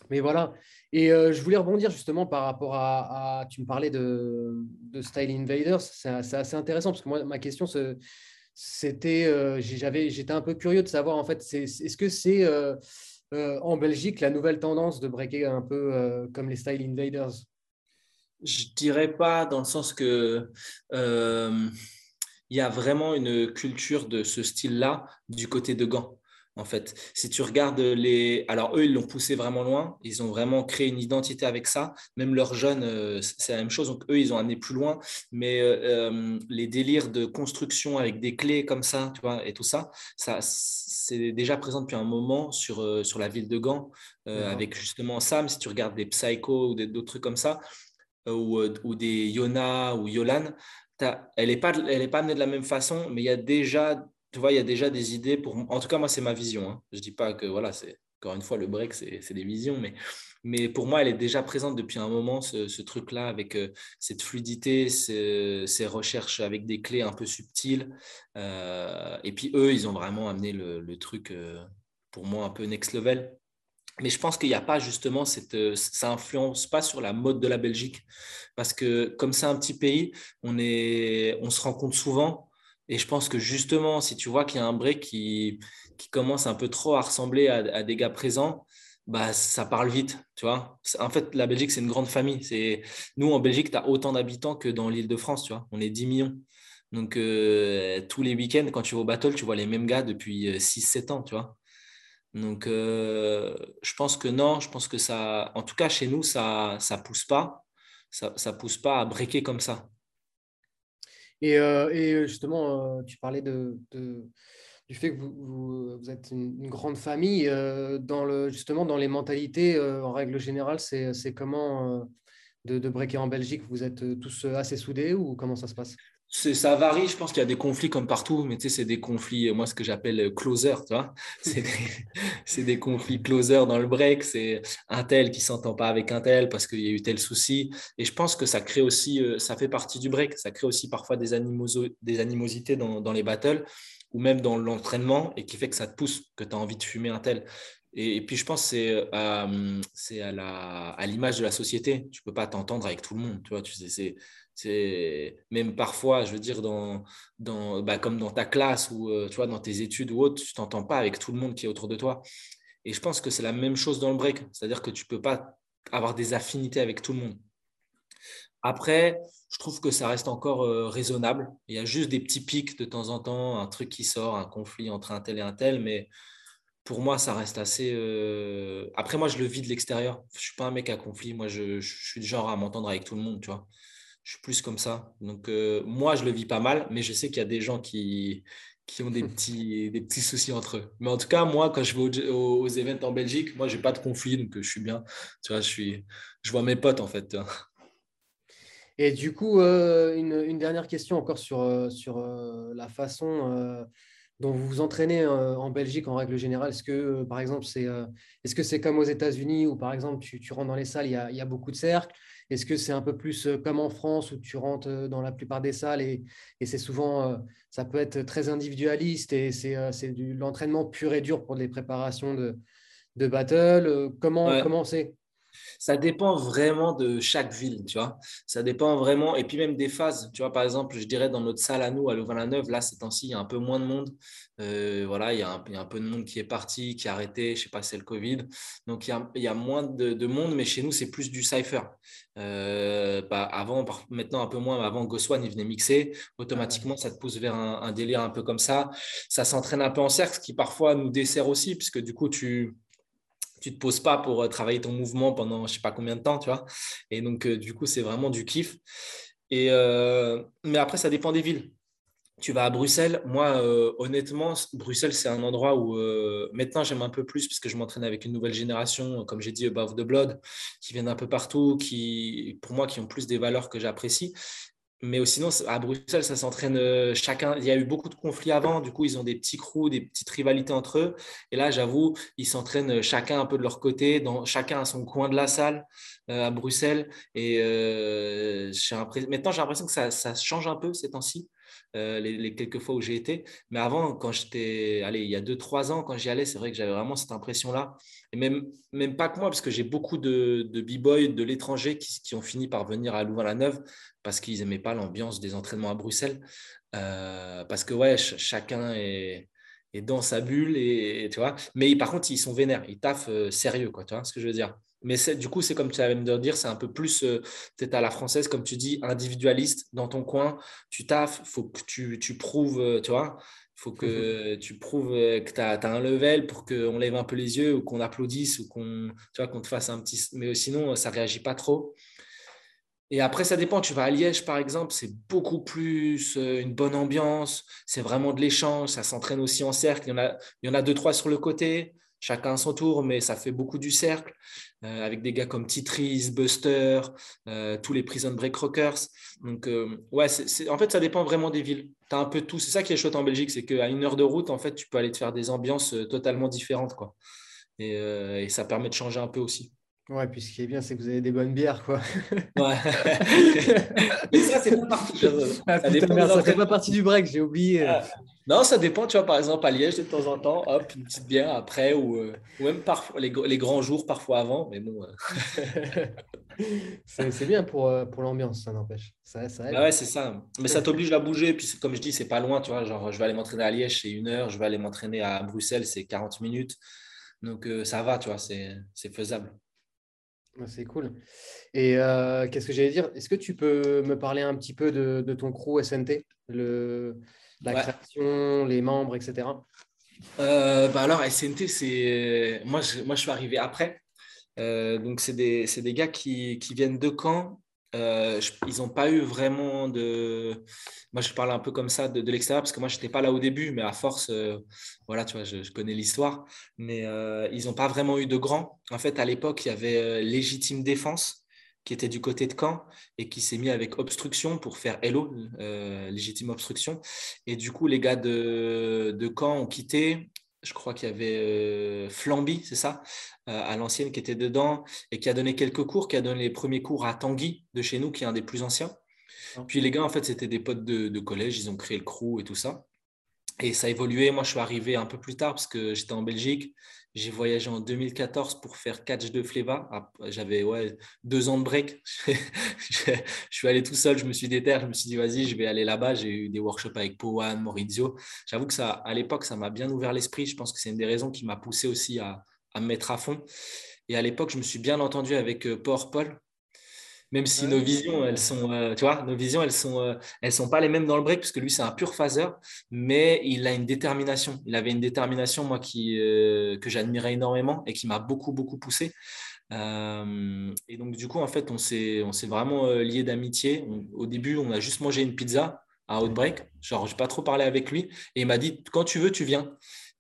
Mais voilà. Et je voulais rebondir justement par rapport à, tu me parlais de, de Style Invaders, c'est assez intéressant parce que moi, ma question, c'était, j'avais, j'étais un peu curieux de savoir, en fait, est-ce que c'est euh, en Belgique la nouvelle tendance de breaker un peu euh, comme les Style Invaders? Je dirais pas dans le sens que euh, il y a vraiment une culture de ce style-là du côté de Gand en fait. Si tu regardes les... Alors, eux, ils l'ont poussé vraiment loin. Ils ont vraiment créé une identité avec ça. Même leurs jeunes, euh, c'est la même chose. Donc, eux, ils ont amené plus loin. Mais euh, euh, les délires de construction avec des clés comme ça, tu vois, et tout ça, ça c'est déjà présent depuis un moment sur, sur la ville de Gand, avec justement Sam. Si tu regardes des Psycho ou d'autres trucs comme ça, ou, ou, des Yona ou Yolan, elle n'est pas, elle est pas amenée de la même façon, mais il y a déjà tu vois, il y a déjà des idées pour. En tout cas, moi, c'est ma vision. Hein. Je ne dis pas que, voilà, c'est encore une fois, le break, c'est des visions, mais, mais pour moi, elle est déjà présente depuis un moment, ce, truc-là, avec euh, cette fluidité, ces, recherches avec des clés un peu subtiles. Euh, et puis, eux, ils ont vraiment amené le, truc, euh, pour moi, un peu next level. Mais je pense qu'il n'y a pas justement cette, ça influence pas sur la mode de la Belgique parce que comme c'est un petit pays, on est, on se rencontre souvent et je pense que justement, si tu vois qu'il y a un break qui, commence un peu trop à ressembler à, des gars présents, bah, ça parle vite, tu vois. En fait, la Belgique, c'est une grande famille. C'est Nous, en Belgique, tu as autant d'habitants que dans l'île de France, tu vois. On est 10 millions. Donc, euh, tous les week-ends, quand tu vas au battle, tu vois les mêmes gars depuis 6-7 euh, ans, tu vois. Donc, euh, je pense que non, je pense que ça, en tout cas, chez nous, ça ne pousse pas. Ça ne pousse pas à breaker comme ça. Et, euh, et justement, euh, tu parlais du fait que vous, êtes une, grande famille. Euh, justement, dans les mentalités, en règle générale, c'est comment de, de breaker en Belgique Vous êtes tous assez soudés ou comment ça se passe? Ça varie, je pense qu'il y a des conflits comme partout, mais tu sais, c'est des conflits, moi, ce que j'appelle closer, tu vois. C'est des, conflits closer dans le break, c'est un tel qui s'entend pas avec un tel parce qu'il y a eu tel souci. Et je pense que ça crée aussi, euh, ça fait partie du break, ça crée aussi parfois des, animosités dans, les battles ou même dans l'entraînement et qui fait que ça te pousse, que tu as envie de fumer un tel. Et, puis, je pense que c'est euh, à l'image de la société. Tu peux pas t'entendre avec tout le monde. Tu vois, tu sais, même parfois, je veux dire, dans, dans, bah, comme dans ta classe ou euh, dans tes études ou autre, tu t'entends pas avec tout le monde qui est autour de toi. Et je pense que c'est la même chose dans le break. C'est-à-dire que tu ne peux pas avoir des affinités avec tout le monde. Après, je trouve que ça reste encore euh, raisonnable. Il y a juste des petits pics de temps en temps, un truc qui sort, un conflit entre un tel et un tel, mais pour moi, ça reste assez. Euh, après, moi, je le vis de l'extérieur. Je ne suis pas un mec à conflit. Moi, je, suis du genre à m'entendre avec tout le monde. Je suis plus comme ça. Donc, euh, moi, je le vis pas mal, mais je sais qu'il y a des gens qui, qui ont des petits, des petits soucis entre eux. Mais en tout cas, moi, quand je vais aux, aux, events en Belgique, moi, je n'ai pas de conflit, donc euh, je suis bien. Tu vois, je, suis, je vois mes potes, en fait. Et du coup, une, une, dernière question encore sur, sur la façon dont vous vous entraînez euh, en Belgique en règle générale Est-ce que, euh, par exemple, c'est euh, est -ce c'est comme aux États-Unis où, par exemple, tu, rentres dans les salles, il y a, beaucoup de cercles? Est-ce que c'est un peu plus comme en France où tu rentres dans la plupart des salles et, c'est souvent, ça peut être très individualiste et c'est de l'entraînement pur et dur pour les préparations de, de battle Comment comment c'est? Ça dépend vraiment de chaque ville, tu vois. Ça dépend vraiment, et puis même des phases, tu vois. Par exemple, je dirais dans notre salle à nous, à Louvain-la-Neuve, là, ces temps-ci, il y a un peu moins de monde. Euh, voilà, il y, a un, peu de monde qui est parti, qui a arrêté, je sais pas, c'est le Covid. Donc, il y a, moins de, monde, mais chez nous, c'est plus du cypher. Euh, bah, avant, maintenant un peu moins, avant Goswan, il venait mixer. Automatiquement, ça te pousse vers un délire un peu comme ça. Ça s'entraîne un peu en cercle, ce qui parfois nous dessert aussi, puisque du coup, tu tu ne te poses pas pour euh, travailler ton mouvement pendant je sais pas combien de temps, tu vois. Et donc, euh, du coup, c'est vraiment du kiff. Et, euh, mais après, ça dépend des villes. Tu vas à Bruxelles. Moi, honnêtement, Bruxelles, c'est un endroit où maintenant j'aime un peu plus parce que je m'entraîne avec une nouvelle génération, comme j'ai dit, Above the Blood, qui viennent un peu partout, qui, pour moi, qui ont plus des valeurs que j'apprécie. Mais sinon, à Bruxelles, ça s'entraîne euh, chacun. Il y a eu beaucoup de conflits avant, du coup, ils ont des petits crews, des petites rivalités entre eux. Et là, j'avoue, ils s'entraînent euh, chacun un peu de leur côté, dans, chacun à son coin de la salle euh, à Bruxelles. Et maintenant, j'ai l'impression que ça, ça, change un peu ces temps-ci. Les, quelques fois où j'ai été. Mais avant, quand j'étais, allez, il y a deux, trois ans, quand j'y allais, c'est vrai que j'avais vraiment cette impression-là. Et même, même pas que moi, parce que j'ai beaucoup de, de b-boys de l'étranger qui, qui, ont fini par venir à Louvain-la-Neuve parce qu'ils n'aimaient pas l'ambiance des entraînements à Bruxelles. Euh, parce que ouais, chacun est, est, dans sa bulle, et, tu vois. Mais par contre, ils sont vénères, ils taffent euh, sérieux, quoi, tu vois ce que je veux dire. Mais du coup, c'est comme tu avais me dire, c'est un peu plus euh, peut-être à la française, comme tu dis, individualiste dans ton coin. Tu taffes, il faut que tu, tu prouves, tu vois. Il faut que tu prouves que tu as, as, un level pour qu'on lève un peu les yeux ou qu'on applaudisse ou qu'on qu'on te fasse un petit. Mais sinon, ça ne réagit pas trop. Et après, ça dépend. Tu vas à Liège, par exemple, c'est beaucoup plus euh, une bonne ambiance. C'est vraiment de l'échange. Ça s'entraîne aussi en cercle. Il y, en a, il y en a deux, trois sur le côté. Chacun à son tour, mais ça fait beaucoup du cercle. Euh, avec des gars comme Titris, Buster, euh, tous les Prison Break Rockers. Donc, ouais, en fait, ça dépend vraiment des villes. Tu as un peu tout. C'est ça qui est chouette en Belgique, c'est qu'à une heure de route, en fait, tu peux aller te faire des ambiances totalement différentes. Et ça permet de changer un peu aussi. Ouais, puis ce qui est bien, c'est que vous avez des bonnes bières, quoi. Ouais. Mais ça, c'est pas parti. Ah, ça, ne fait pas partie du break, j'ai oublié. Ah. Non, ça dépend. Tu vois, par exemple, à Liège, de temps en temps, hop, une petite bière après, ou, euh, même parfois, les, les, grands jours, parfois avant. Mais bon. Euh. c'est bien pour, euh, pour l'ambiance, ça n'empêche. Ça, ça bah ouais, c'est ça. Mais ça t'oblige à bouger. Puis, comme je dis, c'est pas loin. Tu vois, genre, je vais aller m'entraîner à Liège, c'est une heure. Je vais aller m'entraîner à Bruxelles, c'est 40 minutes. Donc, ça va, tu vois, c'est faisable. C'est cool. Et euh, qu'est-ce que j'allais dire? Est-ce que tu peux me parler un petit peu de, ton crew SNT le, La création, les membres, etc. Euh, bah alors, SNT, c'est. Moi je, moi, je suis arrivé après. Euh, donc, c'est des, des, gars qui, qui, viennent de Caen euh, ils n'ont pas eu vraiment de. Moi, je parle un peu comme ça de, l'extérieur parce que moi, je n'étais pas là au début, mais à force, euh, voilà, tu vois, je, connais l'histoire. Mais euh, ils n'ont pas vraiment eu de grands. En fait, à l'époque, il y avait Légitime Défense qui était du côté de Caen et qui s'est mis avec Obstruction pour faire Hello, Légitime Obstruction. Et du coup, les gars de, de Caen ont quitté je crois qu'il y avait euh, Flamby, c'est ça, euh, à l'ancienne qui était dedans et qui a donné quelques cours, qui a donné les premiers cours à Tanguy de chez nous, qui est un des plus anciens. Puis les gars, en fait, c'était des potes de, collège, ils ont créé le crew et tout ça. Et ça a évolué. Moi, je suis arrivé un peu plus tard parce que j'étais en Belgique. J'ai voyagé en 2014 pour faire catch de Fleva. J'avais ouais, deux ans de break. je suis allé tout seul, je me suis déterré, je me suis dit, vas-y, je vais aller là-bas. J'ai eu des workshops avec Powan, Maurizio. J'avoue que ça, à l'époque, ça m'a bien ouvert l'esprit. Je pense que c'est une des raisons qui m'a poussé aussi à, à, me mettre à fond. Et à l'époque, je me suis bien entendu avec euh, Power Paul, même si nos visions, elles sont, euh, tu vois, nos visions, elles sont, euh, elles sont pas les mêmes dans le break, parce que lui, c'est un pur phaser, mais il a une détermination. Il avait une détermination, moi, qui, euh, que j'admirais énormément et qui m'a beaucoup, beaucoup poussé. et donc, du coup, en fait, on s'est, on s'est vraiment lié d'amitié. Au début, on a juste mangé une pizza à Outbreak. Genre, j'ai pas trop parlé avec lui. Et il m'a dit, quand tu veux, tu viens.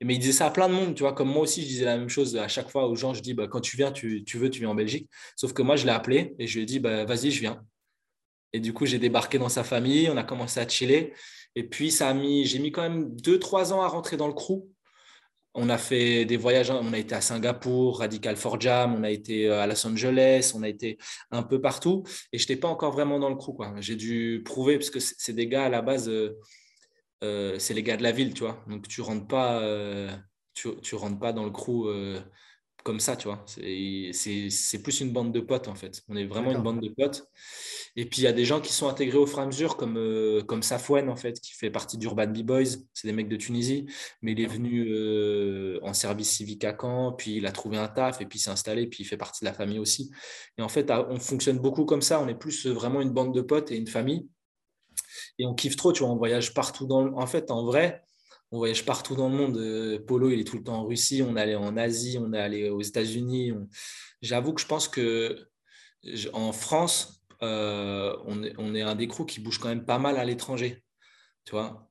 Mais il disait ça à plein de monde, tu vois, comme moi aussi, je disais la même chose à chaque fois aux gens, je dis, bah, quand tu viens, tu, veux, tu viens en Belgique. Sauf que moi, je l'ai appelé et je lui ai dit, bah, vas-y, je viens. Et du coup, j'ai débarqué dans sa famille, on a commencé à chiller. Et puis, ça a mis, j'ai mis quand même deux, trois ans à rentrer dans le crew. On a fait des voyages, on a été à Singapour, Radical for Jam, on a été euh, à Los Angeles, on a été un peu partout. Et je n'étais pas encore vraiment dans le crew. J'ai dû prouver, parce que c'est des gars à la base, euh, c'est les gars de la ville, tu vois. Donc tu rentres pas, euh, tu, tu, rentres pas dans le crew euh, comme ça, tu vois. C'est plus une bande de potes en fait. On est vraiment une bande de potes. Et puis il y a des gens qui sont intégrés au fur et à mesure, comme, comme Safwen en fait, qui fait partie d'Urban B-Boys. C'est des mecs de Tunisie, mais il est venu en service civique à Caen, puis il a trouvé un taf, et puis s'est installé, puis il fait partie de la famille aussi. Et en fait, on fonctionne beaucoup comme ça. On est plus vraiment une bande de potes et une famille et on kiffe trop, tu vois, on voyage partout dans le... En fait, en vrai, on voyage partout dans le monde. Euh, Polo, il est tout le temps en Russie, on est allé en Asie, on est allé aux États-Unis. J'avoue que je pense que en France, euh, on, est, un des crews qui bouge quand même pas mal à l'étranger, tu vois.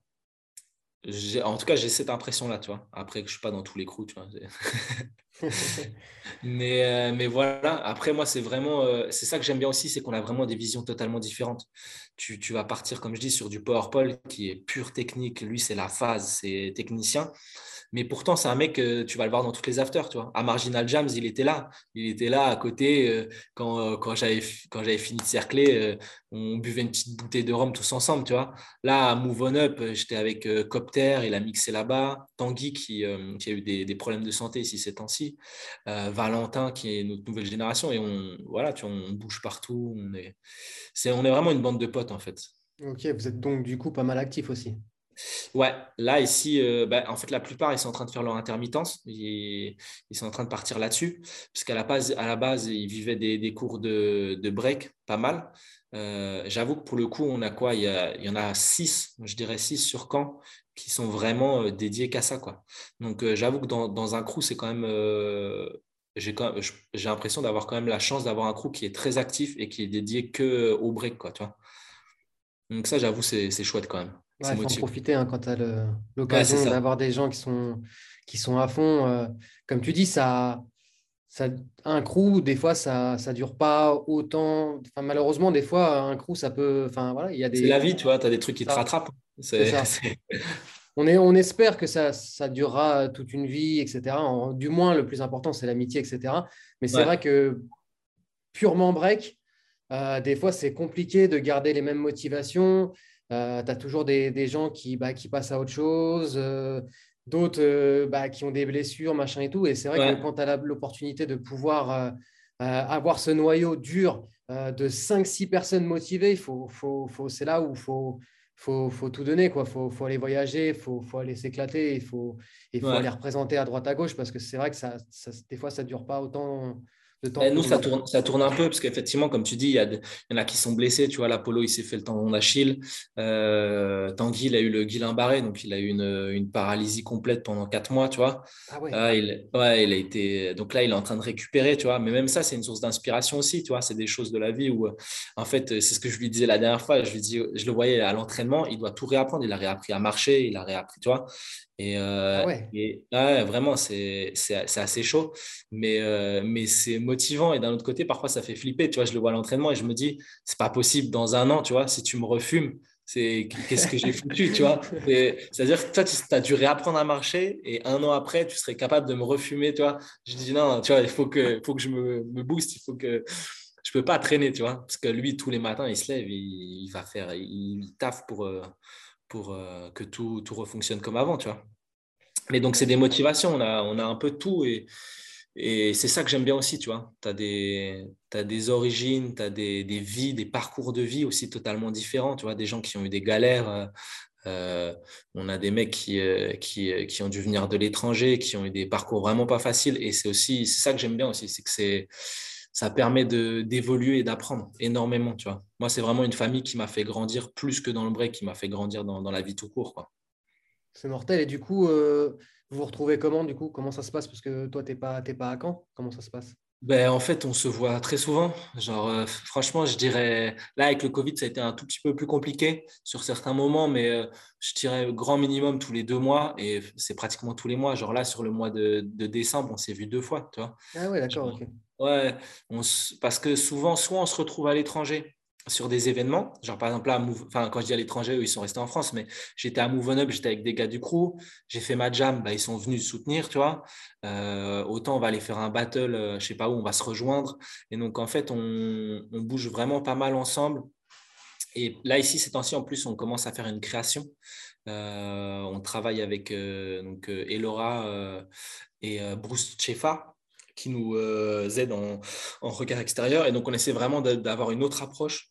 en tout cas, j'ai cette impression-là, tu vois. Après, que je suis pas dans tous les crews, tu vois. mais, euh, mais voilà, après, moi, c'est vraiment, euh, c'est ça que j'aime bien aussi, c'est qu'on a vraiment des visions totalement différentes. Tu, tu, vas partir, comme je dis, sur du PowerPoint qui est pure technique. Lui, c'est la phase, c'est technicien. Mais pourtant, c'est un mec, que tu vas le voir dans toutes les afters, tu vois. À Marginal Jams, il était là. Il était là à côté. Euh, quand, euh, quand j'avais fini de cercler, euh, on buvait une petite bouteille de rhum tous ensemble, tu vois. Là, à Move On Up, j'étais avec Copter, il a mixé là-bas. Tanguy, qui, qui, a eu des, des, problèmes de santé ici ces temps-ci. Valentin, qui est notre nouvelle génération. Et on, voilà, tu vois, on bouge partout. On est, est, on est vraiment une bande de potes, en fait. Ok, vous êtes donc du coup pas mal actif aussi. Ouais, là, ici, euh, bah, en fait, la plupart, ils sont en train de faire leur intermittence. Ils, ils sont en train de partir là-dessus. Puisqu'à la base, à la base, ils vivaient des, des cours de, de, break, pas mal. Euh, j'avoue que pour le coup, on a quoi? Il y, a, il y, en a six, je dirais six sur camp, qui sont vraiment euh, dédiés qu'à ça. Quoi. Donc, j'avoue que dans, dans, un crew, c'est quand même. j'ai l'impression d'avoir quand même la chance d'avoir un crew qui est très actif et qui est dédié que au break. Quoi, tu vois. Donc, ça, j'avoue, c'est chouette quand même. Il faut en profiter hein, quand tu as l'occasion d'avoir des gens qui sont, qui sont à fond. Euh, comme tu dis, ça, ça, un crew, des fois, ça ne dure pas autant. Enfin, malheureusement, des fois, un crew, ça peut. Enfin, voilà, il y a des... C'est la vie, tu vois, tu as des trucs qui te rattrapent. On, est, on espère que ça, ça durera toute une vie, etc. du moins, le plus important, c'est l'amitié, etc. Mais c'est vrai que purement break, euh, des fois, c'est compliqué de garder les mêmes motivations. Euh, tu as toujours des, gens qui, bah, qui, passent à autre chose, euh, d'autres euh, bah, qui ont des blessures, machin et tout. Et c'est vrai que quand tu as l'opportunité de pouvoir avoir ce noyau dur de 5-6 personnes motivées, faut, faut, faut, c'est là où il faut, faut, faut, tout donner. Il faut, faut, aller voyager, il faut, faut, aller s'éclater, il faut, faut aller représenter à droite à gauche parce que c'est vrai que ça, ça, des fois, ça ne dure pas autant eh, nous, ça tourne, ça tourne un peu parce qu'effectivement, comme tu dis, il y, a y en a qui sont blessés. Tu vois, l'Apollo, il s'est fait le tendon d'Achille. Euh, Tanguy, il a eu le Guillain barré, donc il a eu une, une, paralysie complète pendant quatre mois, tu vois. Ah ouais. Ah, il, ouais, il a été. Donc là, il est en train de récupérer, tu vois. Mais même ça, c'est une source d'inspiration aussi, tu vois. C'est des choses de la vie où, en fait, c'est ce que je lui disais la dernière fois. Je lui dis, je le voyais à l'entraînement, il doit tout réapprendre. Il a réappris à marcher, il a réappris, tu vois. Et, euh, ah vraiment, c'est assez chaud, mais, euh, mais c'est motivant. Et d'un autre côté, parfois, ça fait flipper. Tu vois, je le vois à l'entraînement et je me dis, c'est pas possible dans un an, tu vois, si tu me refumes, c'est qu'est-ce que j'ai foutu, tu vois? C'est-à-dire que toi, tu as dû réapprendre à marcher et un an après, tu serais capable de me refumer, tu vois? Je dis non, tu vois, il faut que, faut que je me, me booste, il faut que je peux pas traîner, tu vois, parce que lui, tous les matins, il se lève, il, il va faire, il, taffe pour, euh, pour que tout, tout refonctionne comme avant, tu vois. Mais donc, c'est des motivations, on a, on a un peu tout et, et c'est ça que j'aime bien aussi, tu vois. Tu as des, as des origines, tu as des, des, vies, des parcours de vie aussi totalement différents, tu vois, des gens qui ont eu des galères. Euh, on a des mecs qui, euh, qui, euh, qui, ont dû venir de l'étranger, qui ont eu des parcours vraiment pas faciles. Et c'est aussi, c'est ça que j'aime bien aussi, c'est que c'est, ça permet d'évoluer et d'apprendre énormément, tu vois. Moi, c'est vraiment une famille qui m'a fait grandir plus que dans le break, qui m'a fait grandir dans, dans la vie tout court, quoi. C'est mortel. Et du coup, euh, vous vous retrouvez comment du coup? Comment ça se passe? Parce que toi, tu n'es pas, pas à Caen. Comment ça se passe? Ben, en fait, on se voit très souvent. Genre, euh, franchement, je dirais, là, avec le Covid, ça a été un tout petit peu plus compliqué sur certains moments, mais euh, je dirais grand minimum tous les deux mois, et c'est pratiquement tous les mois. Genre là, sur le mois de, décembre, on s'est vu deux fois, tu vois. Ah ouais, d'accord, ok. Ouais, parce que souvent, soit on se retrouve à l'étranger, sur des événements. Genre, par exemple, là, enfin, quand je dis à l'étranger, ils sont restés en France, mais j'étais à Move On Up, j'étais avec des gars du crew, j'ai fait ma jam, bah, ils sont venus soutenir, tu vois. Euh, autant on va aller faire un battle, euh, je sais pas où, on va se rejoindre. Et donc, en fait, on, bouge vraiment pas mal ensemble. Et là, ici, ces temps-ci, en plus, on commence à faire une création. Euh, on travaille avec donc, Elora et Bruce Chefa, qui nous aident en, en, regard extérieur. Et donc, on essaie vraiment d'avoir une autre approche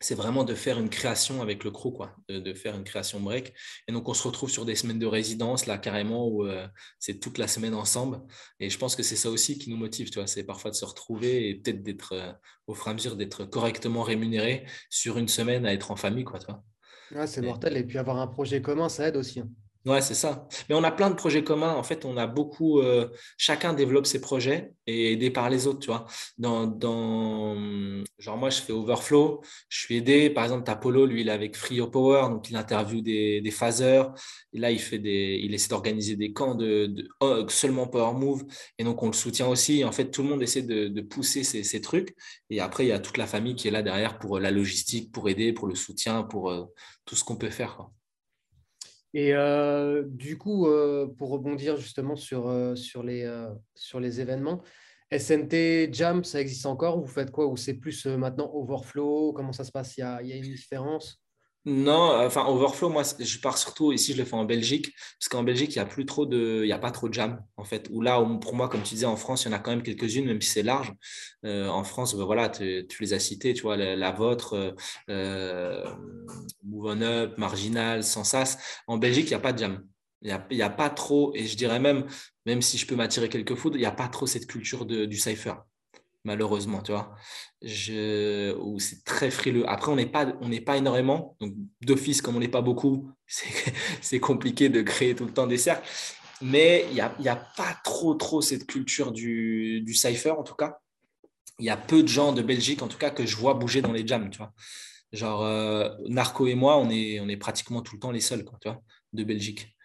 c'est vraiment de faire une création avec le crew, quoi, de, faire une création break. Et donc, on se retrouve sur des semaines de résidence, là, carrément, où euh, c'est toute la semaine ensemble. Et je pense que c'est ça aussi qui nous motive, tu vois, c'est parfois de se retrouver et peut-être d'être, euh, au fur et à mesure, d'être correctement rémunéré sur une semaine à être en famille, quoi, tu vois. c'est mortel. Et puis, avoir un projet commun, ça aide aussi. Hein. Ouais, c'est ça. Mais on a plein de projets communs. En fait, on a beaucoup. Euh, chacun développe ses projets et aidé par les autres, tu vois. Dans, dans, genre, moi, je fais Overflow. Je suis aidé. Par exemple, Tapolo, lui, il est avec Free Your Power. Donc, il interviewe des, des. Et là, il, fait des, il essaie d'organiser des camps de, oh, seulement Power Move. Et donc, on le soutient aussi. En fait, tout le monde essaie de, pousser ces, ces, trucs. Et après, il y a toute la famille qui est là derrière pour la logistique, pour aider, pour le soutien, pour euh, tout ce qu'on peut faire. Et euh, du coup, euh, pour rebondir justement sur, euh, les, événements, SNT Jam, ça existe encore? Vous faites quoi? Ou c'est plus maintenant Overflow? Comment ça se passe? Il y, a, il y a une différence? Non, enfin Overflow, moi je pars surtout ici, je le fais en Belgique, parce qu'en Belgique, il n'y a plus trop de, il y a pas trop de jam en fait. Ou là, pour moi, comme tu disais, en France, il y en a quand même quelques-unes, même si c'est large. Euh, en France, ben voilà, tu, les as citées, tu vois, la, vôtre, euh, Move On Up, Marginal, Sensas. En Belgique, il n'y a pas de jam. Il n'y a, pas trop, et je dirais même, même si je peux m'attirer quelques foudres, il n'y a pas trop cette culture du cypher malheureusement, tu vois. Je, ou c'est très frileux. Après, on n'est pas, pas énormément. Donc, d'office, comme on n'est pas beaucoup, c'est compliqué de créer tout le temps des cercles. Mais il n'y a, a pas trop, trop cette culture du, du cypher, en tout cas. Il y a peu de gens de Belgique, en tout cas, que je vois bouger dans les jams, tu vois. Genre, euh, Narco et moi, on est, on est pratiquement tout le temps les seuls, quoi, tu vois, de Belgique.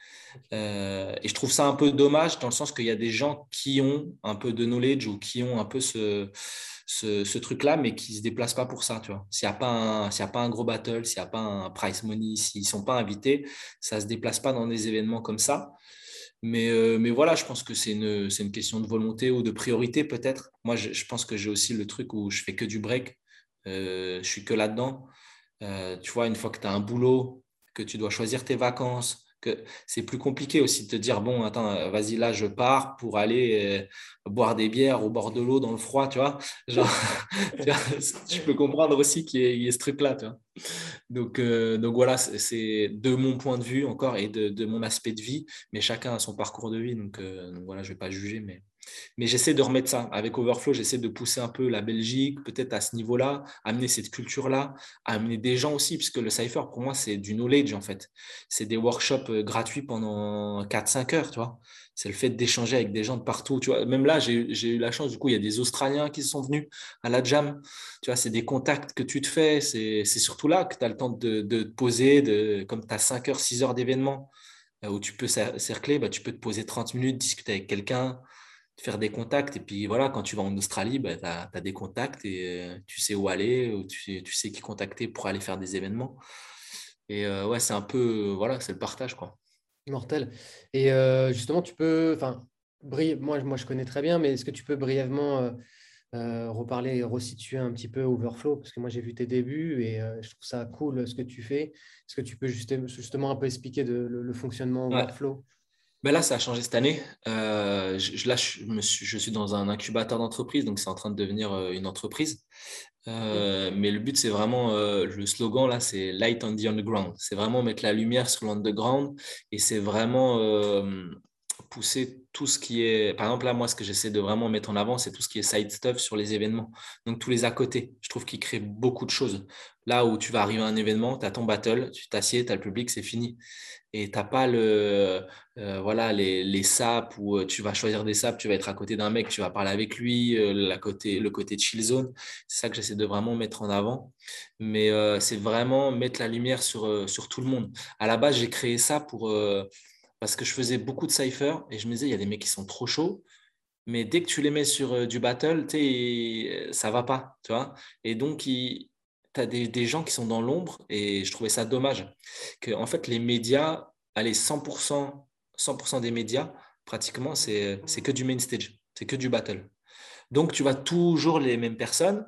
Euh, et je trouve ça un peu dommage dans le sens qu'il y a des gens qui ont un peu de knowledge ou qui ont un peu ce, ce, truc-là, mais qui ne se déplacent pas pour ça. S'il n'y a, pas un, a pas un gros battle, s'il n'y a pas un price money, s'ils ne sont pas invités, ça ne se déplace pas dans des événements comme ça. Mais, euh, mais voilà, je pense que c'est une, une, question de volonté ou de priorité peut-être. Moi, je, pense que j'ai aussi le truc où je fais que du break. Euh, je suis que là-dedans. tu vois, une fois que tu as un boulot, que tu dois choisir tes vacances, c'est plus compliqué aussi de te dire bon, attends, euh, vas-y, là, je pars pour aller euh, boire des bières au bord de l'eau dans le froid, tu vois. Genre, tu peux comprendre aussi qu'il y, ait ce truc-là, tu vois. Donc, euh, donc voilà, c'est de mon point de vue encore et de, mon aspect de vie, mais chacun a son parcours de vie, donc, donc voilà, je ne vais pas juger, mais. Mais j'essaie de remettre ça. Avec Overflow, j'essaie de pousser un peu la Belgique, peut-être à ce niveau-là, amener cette culture-là, amener des gens aussi, puisque le Cypher, pour moi, c'est du knowledge, en fait. C'est des workshops euh, gratuits pendant 4-5 heures, tu vois. C'est le fait d'échanger avec des gens de partout. Tu vois. Même là, j'ai eu la chance, du coup, il y a des Australiens qui sont venus à la jam. Tu vois, c'est des contacts que tu te fais. C'est surtout là que tu as le temps de, de te poser, de, comme tu as 5 heures, 6 heures d'événements euh, où tu peux cercler, bah, tu peux te poser 30 minutes, discuter avec quelqu'un, faire des contacts. Et puis voilà, quand tu vas en Australie, bah, tu as, des contacts et euh, tu sais où aller, ou tu, tu, sais qui contacter pour aller faire des événements. Et euh, ouais, c'est un peu, voilà, c'est le partage. quoi. Mortel. Et euh, justement, tu peux, enfin, moi, moi je connais très bien, mais est-ce que tu peux brièvement reparler et resituer un petit peu Overflow? Parce que moi j'ai vu tes débuts et je trouve ça cool ce que tu fais. Est-ce que tu peux justement un peu expliquer le, fonctionnement Overflow? Ben là, ça a changé cette année. Euh, je, là, je, suis, dans un incubateur d'entreprise, donc c'est en train de devenir euh, une entreprise. Euh, mais le but, c'est vraiment, le slogan là, c'est Light on the Underground. C'est vraiment mettre la lumière sur l'underground et c'est vraiment pousser tout ce qui est. Par exemple, là, moi, ce que j'essaie de vraiment mettre en avant, c'est tout ce qui est side stuff sur les événements. Donc, tous les à côté. Je trouve qu'ils créent beaucoup de choses. Là où tu vas arriver à un événement, tu as ton battle, tu t'assieds, tu as le public, c'est fini. Et tu n'as pas le, euh, voilà, les, les saps où euh, tu vas choisir des saps, tu vas être à côté d'un mec, tu vas parler avec lui, euh, le côté chill zone. C'est ça que j'essaie de vraiment mettre en avant. Mais c'est vraiment mettre la lumière sur, sur tout le monde. À la base, j'ai créé ça pour parce que je faisais beaucoup de cypher et je me disais, il y a des mecs qui sont trop chauds, mais dès que tu les mets sur euh, du battle, ça va pas, tu vois. Et donc, tu as des, gens qui sont dans l'ombre et je trouvais ça dommage. Que, en fait, les médias, allez, 100%, 100 des médias, pratiquement, c'est que du main stage, c'est que du battle. Donc, tu vois toujours les mêmes personnes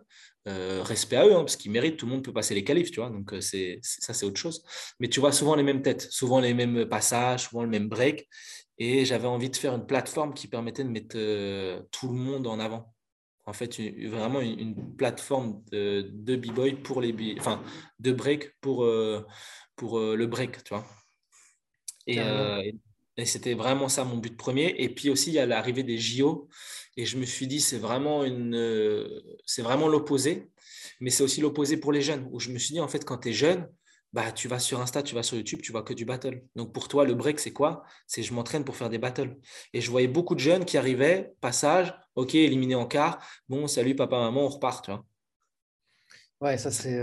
euh, respect à eux, hein, parce qu'ils méritent, tout le monde peut passer les qualifs, tu vois, donc euh, c'est, ça c'est autre chose. Mais tu vois souvent les mêmes têtes, souvent les mêmes passages, souvent le même break, et j'avais envie de faire une plateforme qui permettait de mettre euh, tout le monde en avant. En fait, vraiment une, plateforme de, de b-boy pour les enfin de break pour, pour le break, tu vois. Et, et c'était vraiment ça mon but premier. Et puis aussi, il y a l'arrivée des JO. Et je me suis dit, c'est vraiment, une, c'est vraiment l'opposé. Mais c'est aussi l'opposé pour les jeunes. Où je me suis dit, en fait, quand tu es jeune, bah, tu vas sur Insta, tu vas sur YouTube, tu vois que du battle. Donc pour toi, le break, c'est quoi? C'est je m'entraîne pour faire des battles. Et je voyais beaucoup de jeunes qui arrivaient, passage, ok, éliminé en quart, bon, salut papa, maman, on repart. Ouais, ça c'est.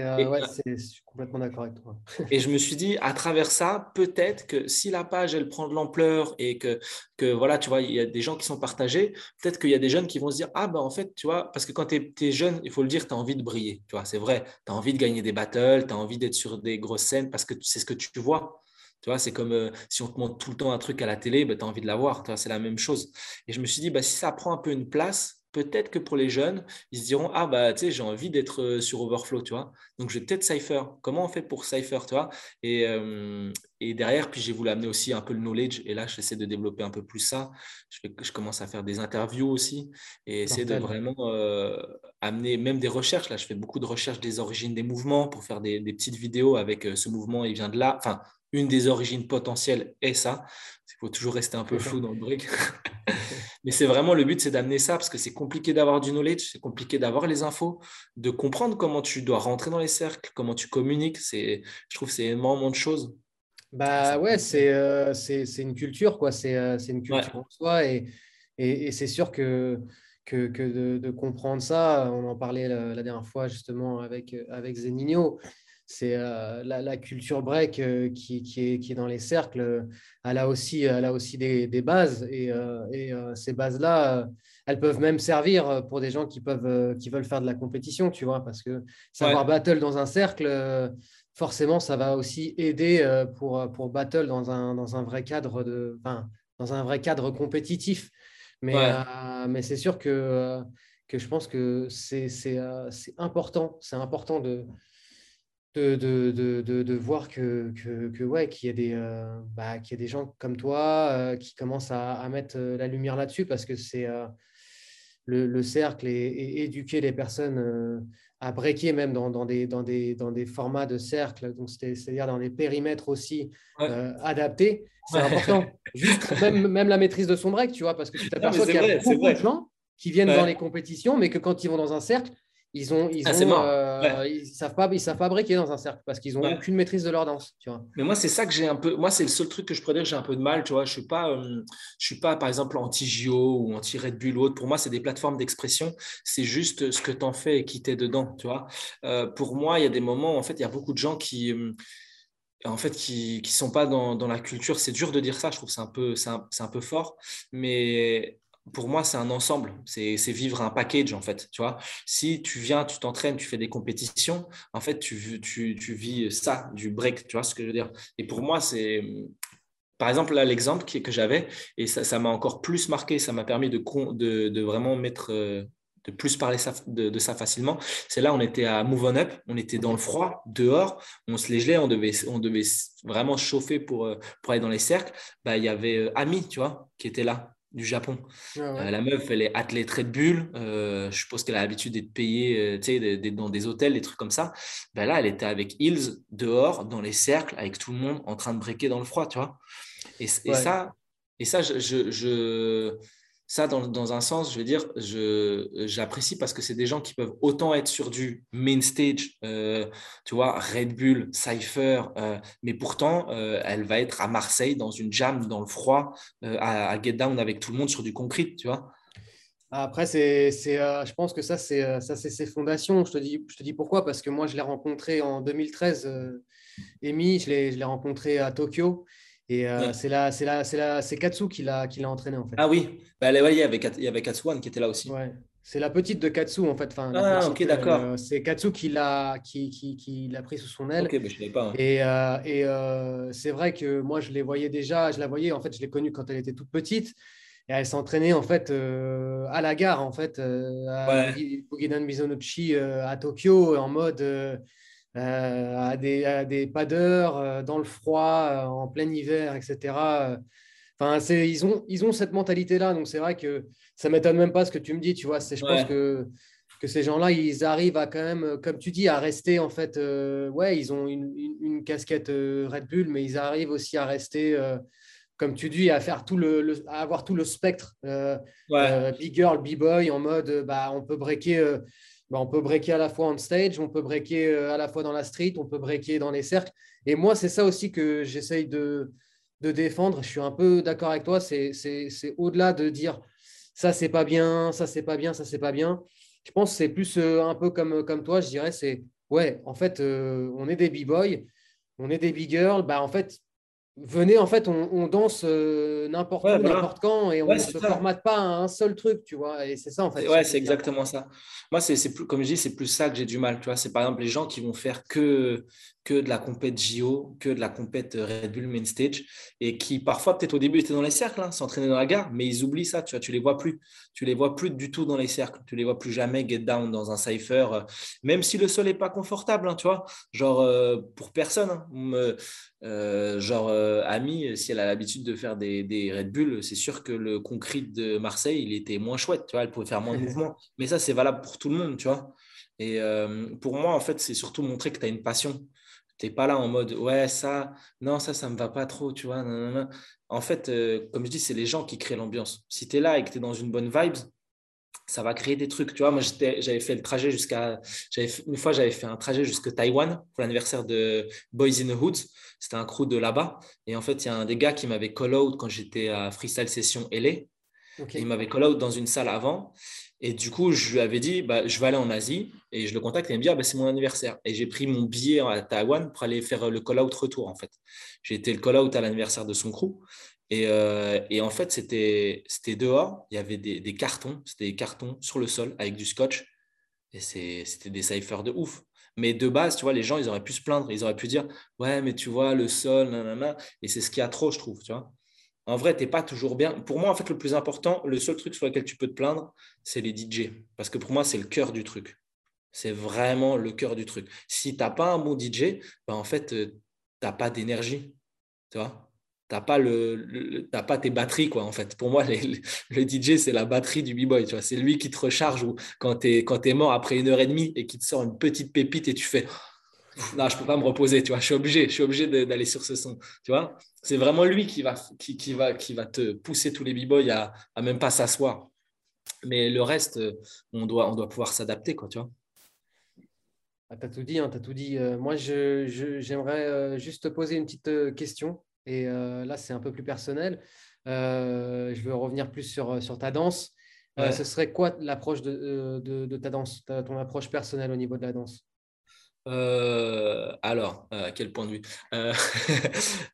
Euh, ouais, je suis complètement d'accord avec toi. et je me suis dit, à travers ça, peut-être que si la page, elle prend de l'ampleur et que, que, voilà, tu vois, il y a des gens qui sont partagés, peut-être qu'il y a des jeunes qui vont se dire, ah ben en fait, tu vois, parce que quand tu es, jeune, il faut le dire, tu as envie de briller, tu vois, c'est vrai, tu as envie de gagner des battles, tu as envie d'être sur des grosses scènes parce que c'est ce que tu vois. Tu vois, c'est comme euh, si on te montre tout le temps un truc à la télé, ben, tu as envie de l'avoir. C'est la même chose. Et je me suis dit, bah, si ça prend un peu une place, peut-être que pour les jeunes, ils se diront Ah, bah, tu sais, j'ai envie d'être euh, sur Overflow, tu vois. Donc, je vais peut-être Cypher. Comment on fait pour Cypher, tu vois? Et, euh, et, derrière, puis j'ai voulu amener aussi un peu le knowledge. Et là, j'essaie de développer un peu plus ça. Je, je commence à faire des interviews aussi et essayer de vraiment euh, amener même des recherches. Là, je fais beaucoup de recherches des origines des mouvements pour faire des, des petites vidéos avec ce mouvement, il vient de là. Enfin, une des origines potentielles est ça. Faut toujours rester un peu flou dans le brick. Mais c'est vraiment le but, c'est d'amener ça parce que c'est compliqué d'avoir du knowledge, c'est compliqué d'avoir les infos, de comprendre comment tu dois rentrer dans les cercles, comment tu communiques. C'est, je trouve que c'est énormément de choses. Bah ouais, c'est, euh, c'est, une culture, quoi. C'est, euh, une culture en soi. Et, et, c'est sûr que, que, que de, comprendre ça, on en parlait la, la dernière fois justement avec, avec c'est euh, la, culture break euh, qui, est, qui, est, dans les cercles. Euh, elle a aussi, elle a aussi des, bases et, ces bases-là, elles peuvent même servir pour des gens qui, peuvent, qui veulent faire de la compétition, tu vois, parce que savoir battle dans un cercle, forcément, ça va aussi aider pour, pour battle dans un, dans un vrai cadre de, dans un vrai cadre compétitif. Mais, mais c'est sûr que, que je pense que c'est important, c'est important de de, de, de, de, voir que, que, que ouais, qu'il y, a des, euh, bah, qu'il y a des gens comme toi euh, qui commencent à, à mettre euh, la lumière là-dessus parce que c'est le, le, cercle et, éduquer les personnes à breaker même dans, dans, des, dans, des, dans des formats de cercle, donc c'est-à-dire dans des périmètres aussi adaptés, c'est important. Juste même, même la maîtrise de son break, tu vois, parce que tu t'aperçois qu'il y a beaucoup de gens qui viennent dans les compétitions, mais que quand ils vont dans un cercle, ils ont, ils, ah, ont, euh, ils savent pas, ils savent pas briquer dans un cercle parce qu'ils ont aucune maîtrise de leur danse. Tu vois. Mais moi, c'est ça que j'ai un peu. Moi, c'est le seul truc que je pourrais dire que j'ai un peu de mal. Tu vois, je suis pas, euh, je suis pas, par exemple, anti JO ou anti Red Bull ou autre. Pour moi, c'est des plateformes d'expression. C'est juste ce que tu en fais et qui t'es dedans. Tu vois. Euh, pour moi, il y a des moments. En fait, il y a beaucoup de gens qui en fait, qui ne sont pas dans, dans, la culture. C'est dur de dire ça, je trouve que c'est un, peu, un, un peu fort. Mais pour moi, c'est un ensemble. C'est vivre un package, en fait. Tu vois, si tu viens, tu t'entraînes, tu fais des compétitions, en fait, tu, vis ça, du break. Tu vois ce que je veux dire Et pour moi, c'est. Par exemple, là, l'exemple que j'avais, et ça m'a encore plus marqué, ça m'a permis de, vraiment mettre. Euh, de plus parler de, ça facilement. C'est là, on était à Move On Up, on était dans le froid, dehors, on se les gelait, on devait, on devait vraiment chauffer pour, euh, pour aller dans les cercles. Bah, il y avait euh, Ami, tu vois, qui était là du Japon. Euh, la meuf, elle est athlète Red Bull. Euh, je suppose qu'elle a l'habitude d'être payée euh, dans des hôtels, des trucs comme ça. Ben là, elle était avec Hills dehors, dans les cercles, avec tout le monde en train de breaker dans le froid, tu vois. Et, ça, et ça je, je, ça, dans, un sens, je veux dire, j'apprécie parce que c'est des gens qui peuvent autant être sur du main stage, euh, tu vois, Red Bull, Cypher, euh, mais pourtant, euh, elle va être à Marseille dans une jam, dans le froid, à, Get Down avec tout le monde sur du concrete, tu vois. Après, c'est, je pense que ça, c'est, ça, c'est ses fondations. Je te, dis, je te dis pourquoi, parce que moi, je l'ai rencontré en 2013, Amy, je l'ai rencontré à Tokyo. Et euh, c'est là, c'est là, c'est là, c'est Katsu qui l'a, qui l'a entraîné en fait. Ah oui, bah, il y avait, il y avait Katsuan qui était là aussi. Ouais. C'est la petite de Katsu en fait. Enfin, ah ok, d'accord. Euh, c'est Katsu qui l'a, qui, qui, qui l'a pris sous son aile. Ok, mais je savais pas. Hein. Et, euh, et c'est vrai que moi je les voyais déjà, je la voyais en fait, je l'ai connue quand elle était toute petite. Et elle s'entraînait en fait à la gare en fait, à ouais. Mizonochi à Tokyo en mode euh, à, des, à des padeurs euh, dans le froid, euh, en plein hiver, etc. Enfin, ils, ont, ils ont cette mentalité-là. Donc, c'est vrai que ça ne m'étonne même pas ce que tu me dis. Tu vois, je pense que, que ces gens-là, ils arrivent à quand même, comme tu dis, à rester en fait. ouais, ils ont une, une, casquette Red Bull, mais ils arrivent aussi à rester comme tu dis, à faire tout le, à avoir tout le spectre big girl, big boy en mode bah on peut breaker bah, on peut breaker à la fois on stage, on peut breaker à la fois dans la street, on peut breaker dans les cercles. Et moi, c'est ça aussi que j'essaye de, défendre. Je suis un peu d'accord avec toi. C'est au-delà de dire ça, c'est pas bien, ça, c'est pas bien, ça, c'est pas bien. Je pense que c'est plus un peu comme, comme toi, je dirais, c'est ouais, en fait, on est des b-boys, on est des big-girls. Bah, en fait, venez, en fait, on, danse euh, n'importe où, n'importe quand, et on ne se formate pas à un seul truc, tu vois. Et c'est ça, en fait. Ouais, c'est exactement ça. Moi, c'est plus, comme je dis, c'est plus ça que j'ai du mal, tu vois. C'est par exemple les gens qui vont faire que, que de la compète JO, que de la compète Red Bull Main Stage, et qui parfois, peut-être au début, étaient dans les cercles, hein, s'entraîner dans la gare, mais ils oublient ça, tu vois. Tu les vois plus. Tu les vois plus du tout dans les cercles. Tu les vois plus jamais get down dans un cypher, euh, même si le sol n'est pas confortable, hein, tu vois. Genre, euh, pour personne. Hein, euh, genre, euh, Ami, si elle a l'habitude de faire des, des Red Bull, c'est sûr que le concret de Marseille, il était moins chouette, tu vois, elle pouvait faire moins de mouvements. Mais ça, c'est valable pour tout le monde, tu vois. Et euh, pour moi, en fait, c'est surtout montrer que tu as une passion. Tu n'es pas là en mode, ouais, ça, non, ça, ça me va pas trop, tu vois. En fait, comme je dis, c'est les gens qui créent l'ambiance. Si tu es là et que tu es dans une bonne vibe, ça va créer des trucs. Tu vois, moi, j'avais fait le trajet jusqu'à. Une fois, j'avais fait un trajet jusqu'à Taïwan pour l'anniversaire de Boys in the Hoods. C'était un crew de là-bas. Et en fait, il y a un des gars qui m'avait call out quand j'étais à Freestyle Session LA. Il m'avait call out dans une salle avant. Et du coup, je lui avais dit, bah, je vais aller en Asie. Et je le contacte et il me dit, ah, bah, c'est mon anniversaire. Et j'ai pris mon billet à Taïwan pour aller faire le call out retour, en fait. J'ai été le call out à l'anniversaire de son crew. Euh, et, en fait, c'était dehors, il y avait des, cartons, c'était des cartons sur le sol avec du scotch. Et c'était des ciphers de ouf. Mais de base, tu vois, les gens, ils auraient pu se plaindre. Ils auraient pu dire, ouais, mais tu vois, le sol, nanana. Et c'est ce qu'il y a trop, je trouve, tu vois. En vrai, tu n'es pas toujours bien. Pour moi, en fait, le plus important, le seul truc sur lequel tu peux te plaindre, c'est les DJ. Parce que pour moi, c'est le cœur du truc. C'est vraiment le cœur du truc. Si tu n'as pas un bon DJ, ben, en fait, euh, tu n'as pas d'énergie. Tu vois? T'as pas pas tes batteries quoi en fait pour moi le DJ c'est la batterie du b-boy c'est lui qui te recharge quand tu es quand es mort après une heure et demie et qui te sort une petite pépite et tu fais non je peux pas me reposer tu vois je suis obligé je suis obligé d'aller sur ce son tu vois c'est vraiment lui qui va qui, qui, va qui va te pousser tous les b-boys à, à même pas s'asseoir mais le reste on doit on doit pouvoir s'adapter quoi tu vois ah, tu as tout dit, hein, as tout dit. Euh, moi, j'aimerais je, euh, juste te poser une petite euh, question. Et euh, là, c'est un peu plus personnel. Euh, je veux revenir plus sur, sur ta danse. Euh, ce serait quoi l'approche de, de, ta danse, ton approche personnelle au niveau de la danse? Alors, à quel point de vue?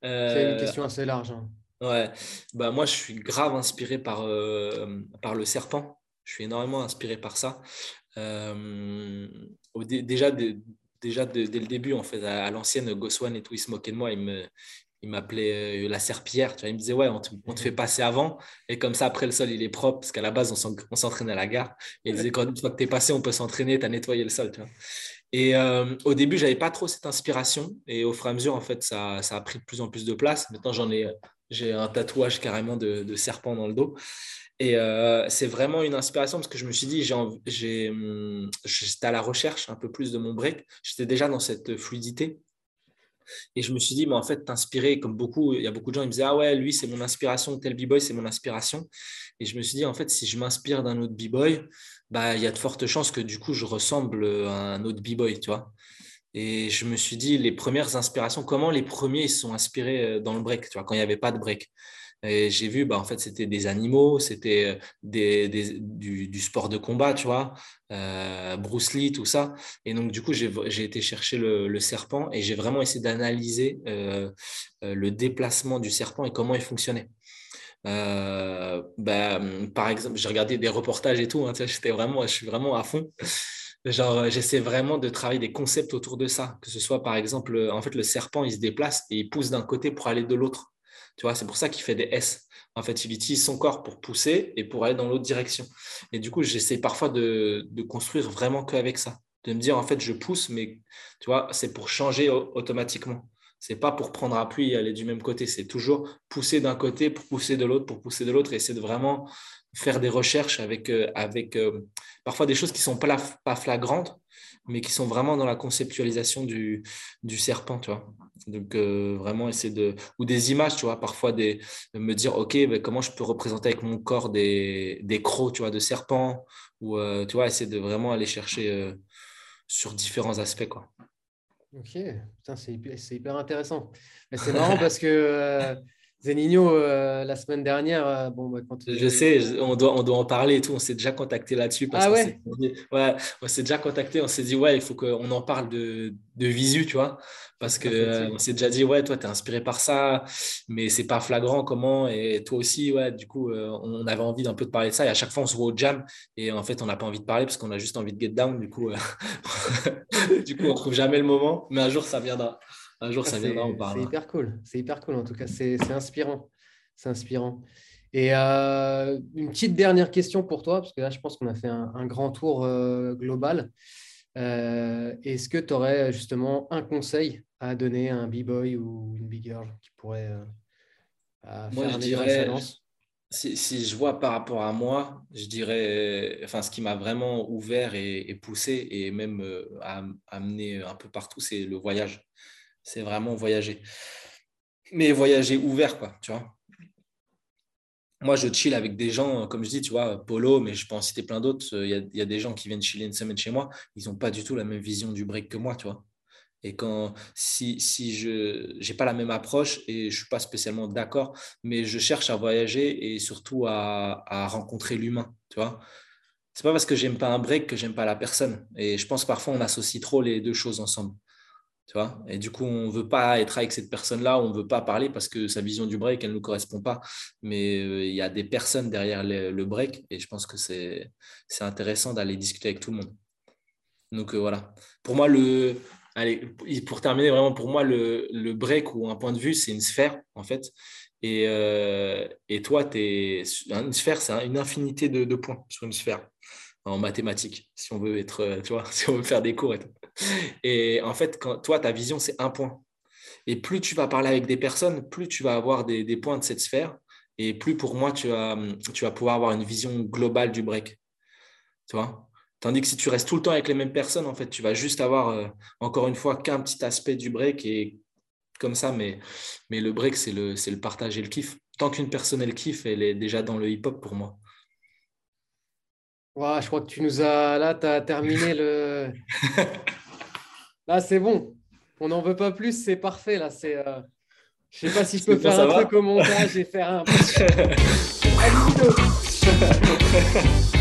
C'est une question assez large. Hein. Ouais, bah, moi je suis grave inspiré par, par le serpent. Je suis énormément inspiré par ça. déjà, déjà dès le début, en fait, à, l'ancienne, Goswan et tout, ils se moquaient de moi. Ils me, il m'appelait euh, la serpillère. Tu vois, il me disait, ouais, on te, fait passer avant. Et comme ça, après, le sol, il est propre. Parce qu'à la base, on s'entraînait à la gare. Et il disait, quand une fois que tu es passé, on peut s'entraîner, tu as nettoyé le sol. Tu vois. Et euh, au début, je n'avais pas trop cette inspiration. Et au fur et à mesure, en fait, ça, ça a pris de plus en plus de place. Maintenant, j'en ai, j'ai un tatouage carrément de, serpent dans le dos. Et euh, c'est vraiment une inspiration parce que je me suis dit, hum, j'étais à la recherche un peu plus de mon break. J'étais déjà dans cette fluidité. Et je me suis dit, mais en fait, t'inspirer, comme beaucoup, il y a beaucoup de gens, ils me disaient, ah ouais, lui, c'est mon inspiration, tel b-boy, c'est mon inspiration. Et je me suis dit, en fait, si je m'inspire d'un autre b-boy, bah, il y a de fortes chances que du coup, je ressemble à un autre b-boy, tu vois. Et je me suis dit, les premières inspirations, comment les premiers se sont inspirés euh, dans le break, tu vois, quand il n'y avait pas de break? Et j'ai vu, bah, en fait, c'était des animaux, c'était euh, des, des, du, sport de combat, tu vois, euh, Bruce Lee, tout ça. Et donc, du coup, j'ai été chercher le, serpent et j'ai vraiment essayé d'analyser euh, le déplacement du serpent et comment il fonctionnait. Bah, par exemple, j'ai regardé des reportages et tout, hein, j'étais vraiment, je suis vraiment à fond. Genre, j'essaie vraiment de travailler des concepts autour de ça, que ce soit par exemple, en fait, le serpent, il se déplace et il pousse d'un côté pour aller de l'autre. Tu vois, c'est pour ça qu'il fait des S. En fait, il utilise son corps pour pousser et pour aller dans l'autre direction. Et du coup, j'essaie parfois de, de, construire vraiment qu'avec ça. De me dire, en fait, je pousse, mais tu vois, c'est pour changer automatiquement. C'est pas pour prendre appui et aller du même côté. C'est toujours pousser d'un côté pour pousser de l'autre, pour pousser de l'autre. Et essayer de vraiment faire des recherches avec, euh, avec euh, parfois des choses qui sont pas, pas flagrantes, mais qui sont vraiment dans la conceptualisation du, du serpent, tu vois. Donc, euh, vraiment essayer de. Ou des images, tu vois, parfois des, de me dire, OK, ben, comment je peux représenter avec mon corps des, des crocs, tu vois, de serpent, ou, euh, tu vois, essayer de vraiment aller chercher euh, sur différents aspects, quoi. Ok, c'est hyper, hyper, intéressant. C'est marrant parce que Zenigno, euh, la semaine dernière, euh, bon, bah, quand, je sais, on doit, on doit en parler et tout. On s'est déjà contacté là-dessus. Ah ouais? Ouais, on s'est déjà contacté. On s'est dit, ouais, il faut qu'on en parle de, de visu, tu vois. Parce qu'on euh, s'est déjà dit, ouais, toi, tu es inspiré par ça, mais c'est pas flagrant comment. Et toi aussi, ouais, du coup, on avait envie d'un peu de parler de ça. Et à chaque fois, on se voit au jam. Et en fait, on n'a pas envie de parler parce qu'on a juste envie de get down. Du coup, du coup on trouve jamais le moment. Mais un jour, ça viendra. Un jour, ça viendra, on C'est hyper cool. C'est hyper cool, en tout cas. C'est inspirant. C'est inspirant. Et euh, une petite dernière question pour toi, parce que là, je pense qu'on a fait un, grand tour euh, global. Euh, est-ce que tu aurais justement un conseil à donner à un b-boy ou une big girl qui pourrait faire moi, je dirais, si, si, je vois par rapport à moi, je dirais, enfin, ce qui m'a vraiment ouvert et, poussé et même à amené un peu partout, c'est le voyage c'est vraiment voyager. Mais voyager ouvert, quoi, tu vois. Moi, je chill avec des gens, comme je dis, tu vois, Polo, mais je peux en citer plein d'autres. Il y, a, des gens qui viennent chiller une semaine chez moi, ils n'ont pas du tout la même vision du break que moi, tu vois. Et quand, si, si je n'ai pas la même approche et je ne suis pas spécialement d'accord, mais je cherche à voyager et surtout à, à rencontrer l'humain, tu vois. C'est pas parce que j'aime pas un break que j'aime pas la personne. Et je pense parfois on associe trop les deux choses ensemble. Tu vois? Et du coup, on ne veut pas être avec cette personne-là, on ne veut pas parler parce que sa vision du break, elle ne nous correspond pas. Mais euh, il y a des personnes derrière le, break et je pense que c'est intéressant d'aller discuter avec tout le monde. Donc euh, voilà. Pour moi, le, allez, pour terminer, vraiment, pour moi, le, le break ou un point de vue, c'est une sphère, en fait. Et, euh, et toi, es, une sphère, c'est une infinité de, de points sur une sphère en mathématiques, si on veut être, tu vois, si on veut faire des cours et tout. Et en fait, quand, toi, ta vision, c'est un point. Et plus tu vas parler avec des personnes, plus tu vas avoir des, points de cette sphère. Et plus pour moi, tu vas, tu vas pouvoir avoir une vision globale du break. Tu vois? Tandis que si tu restes tout le temps avec les mêmes personnes, en fait, tu vas juste avoir, euh, encore une fois, qu'un petit aspect du break et comme ça. Mais, mais le break, c'est le, le partage et le kiff. Tant qu'une personne, elle kiffe, elle est déjà dans le hip-hop pour moi. je crois que tu nous as. Là, tu as terminé le. Là, c'est bon. On n'en veut pas plus, c'est parfait. Là, c'est. Euh... Je sais pas si je peux faire un truc au montage et faire un.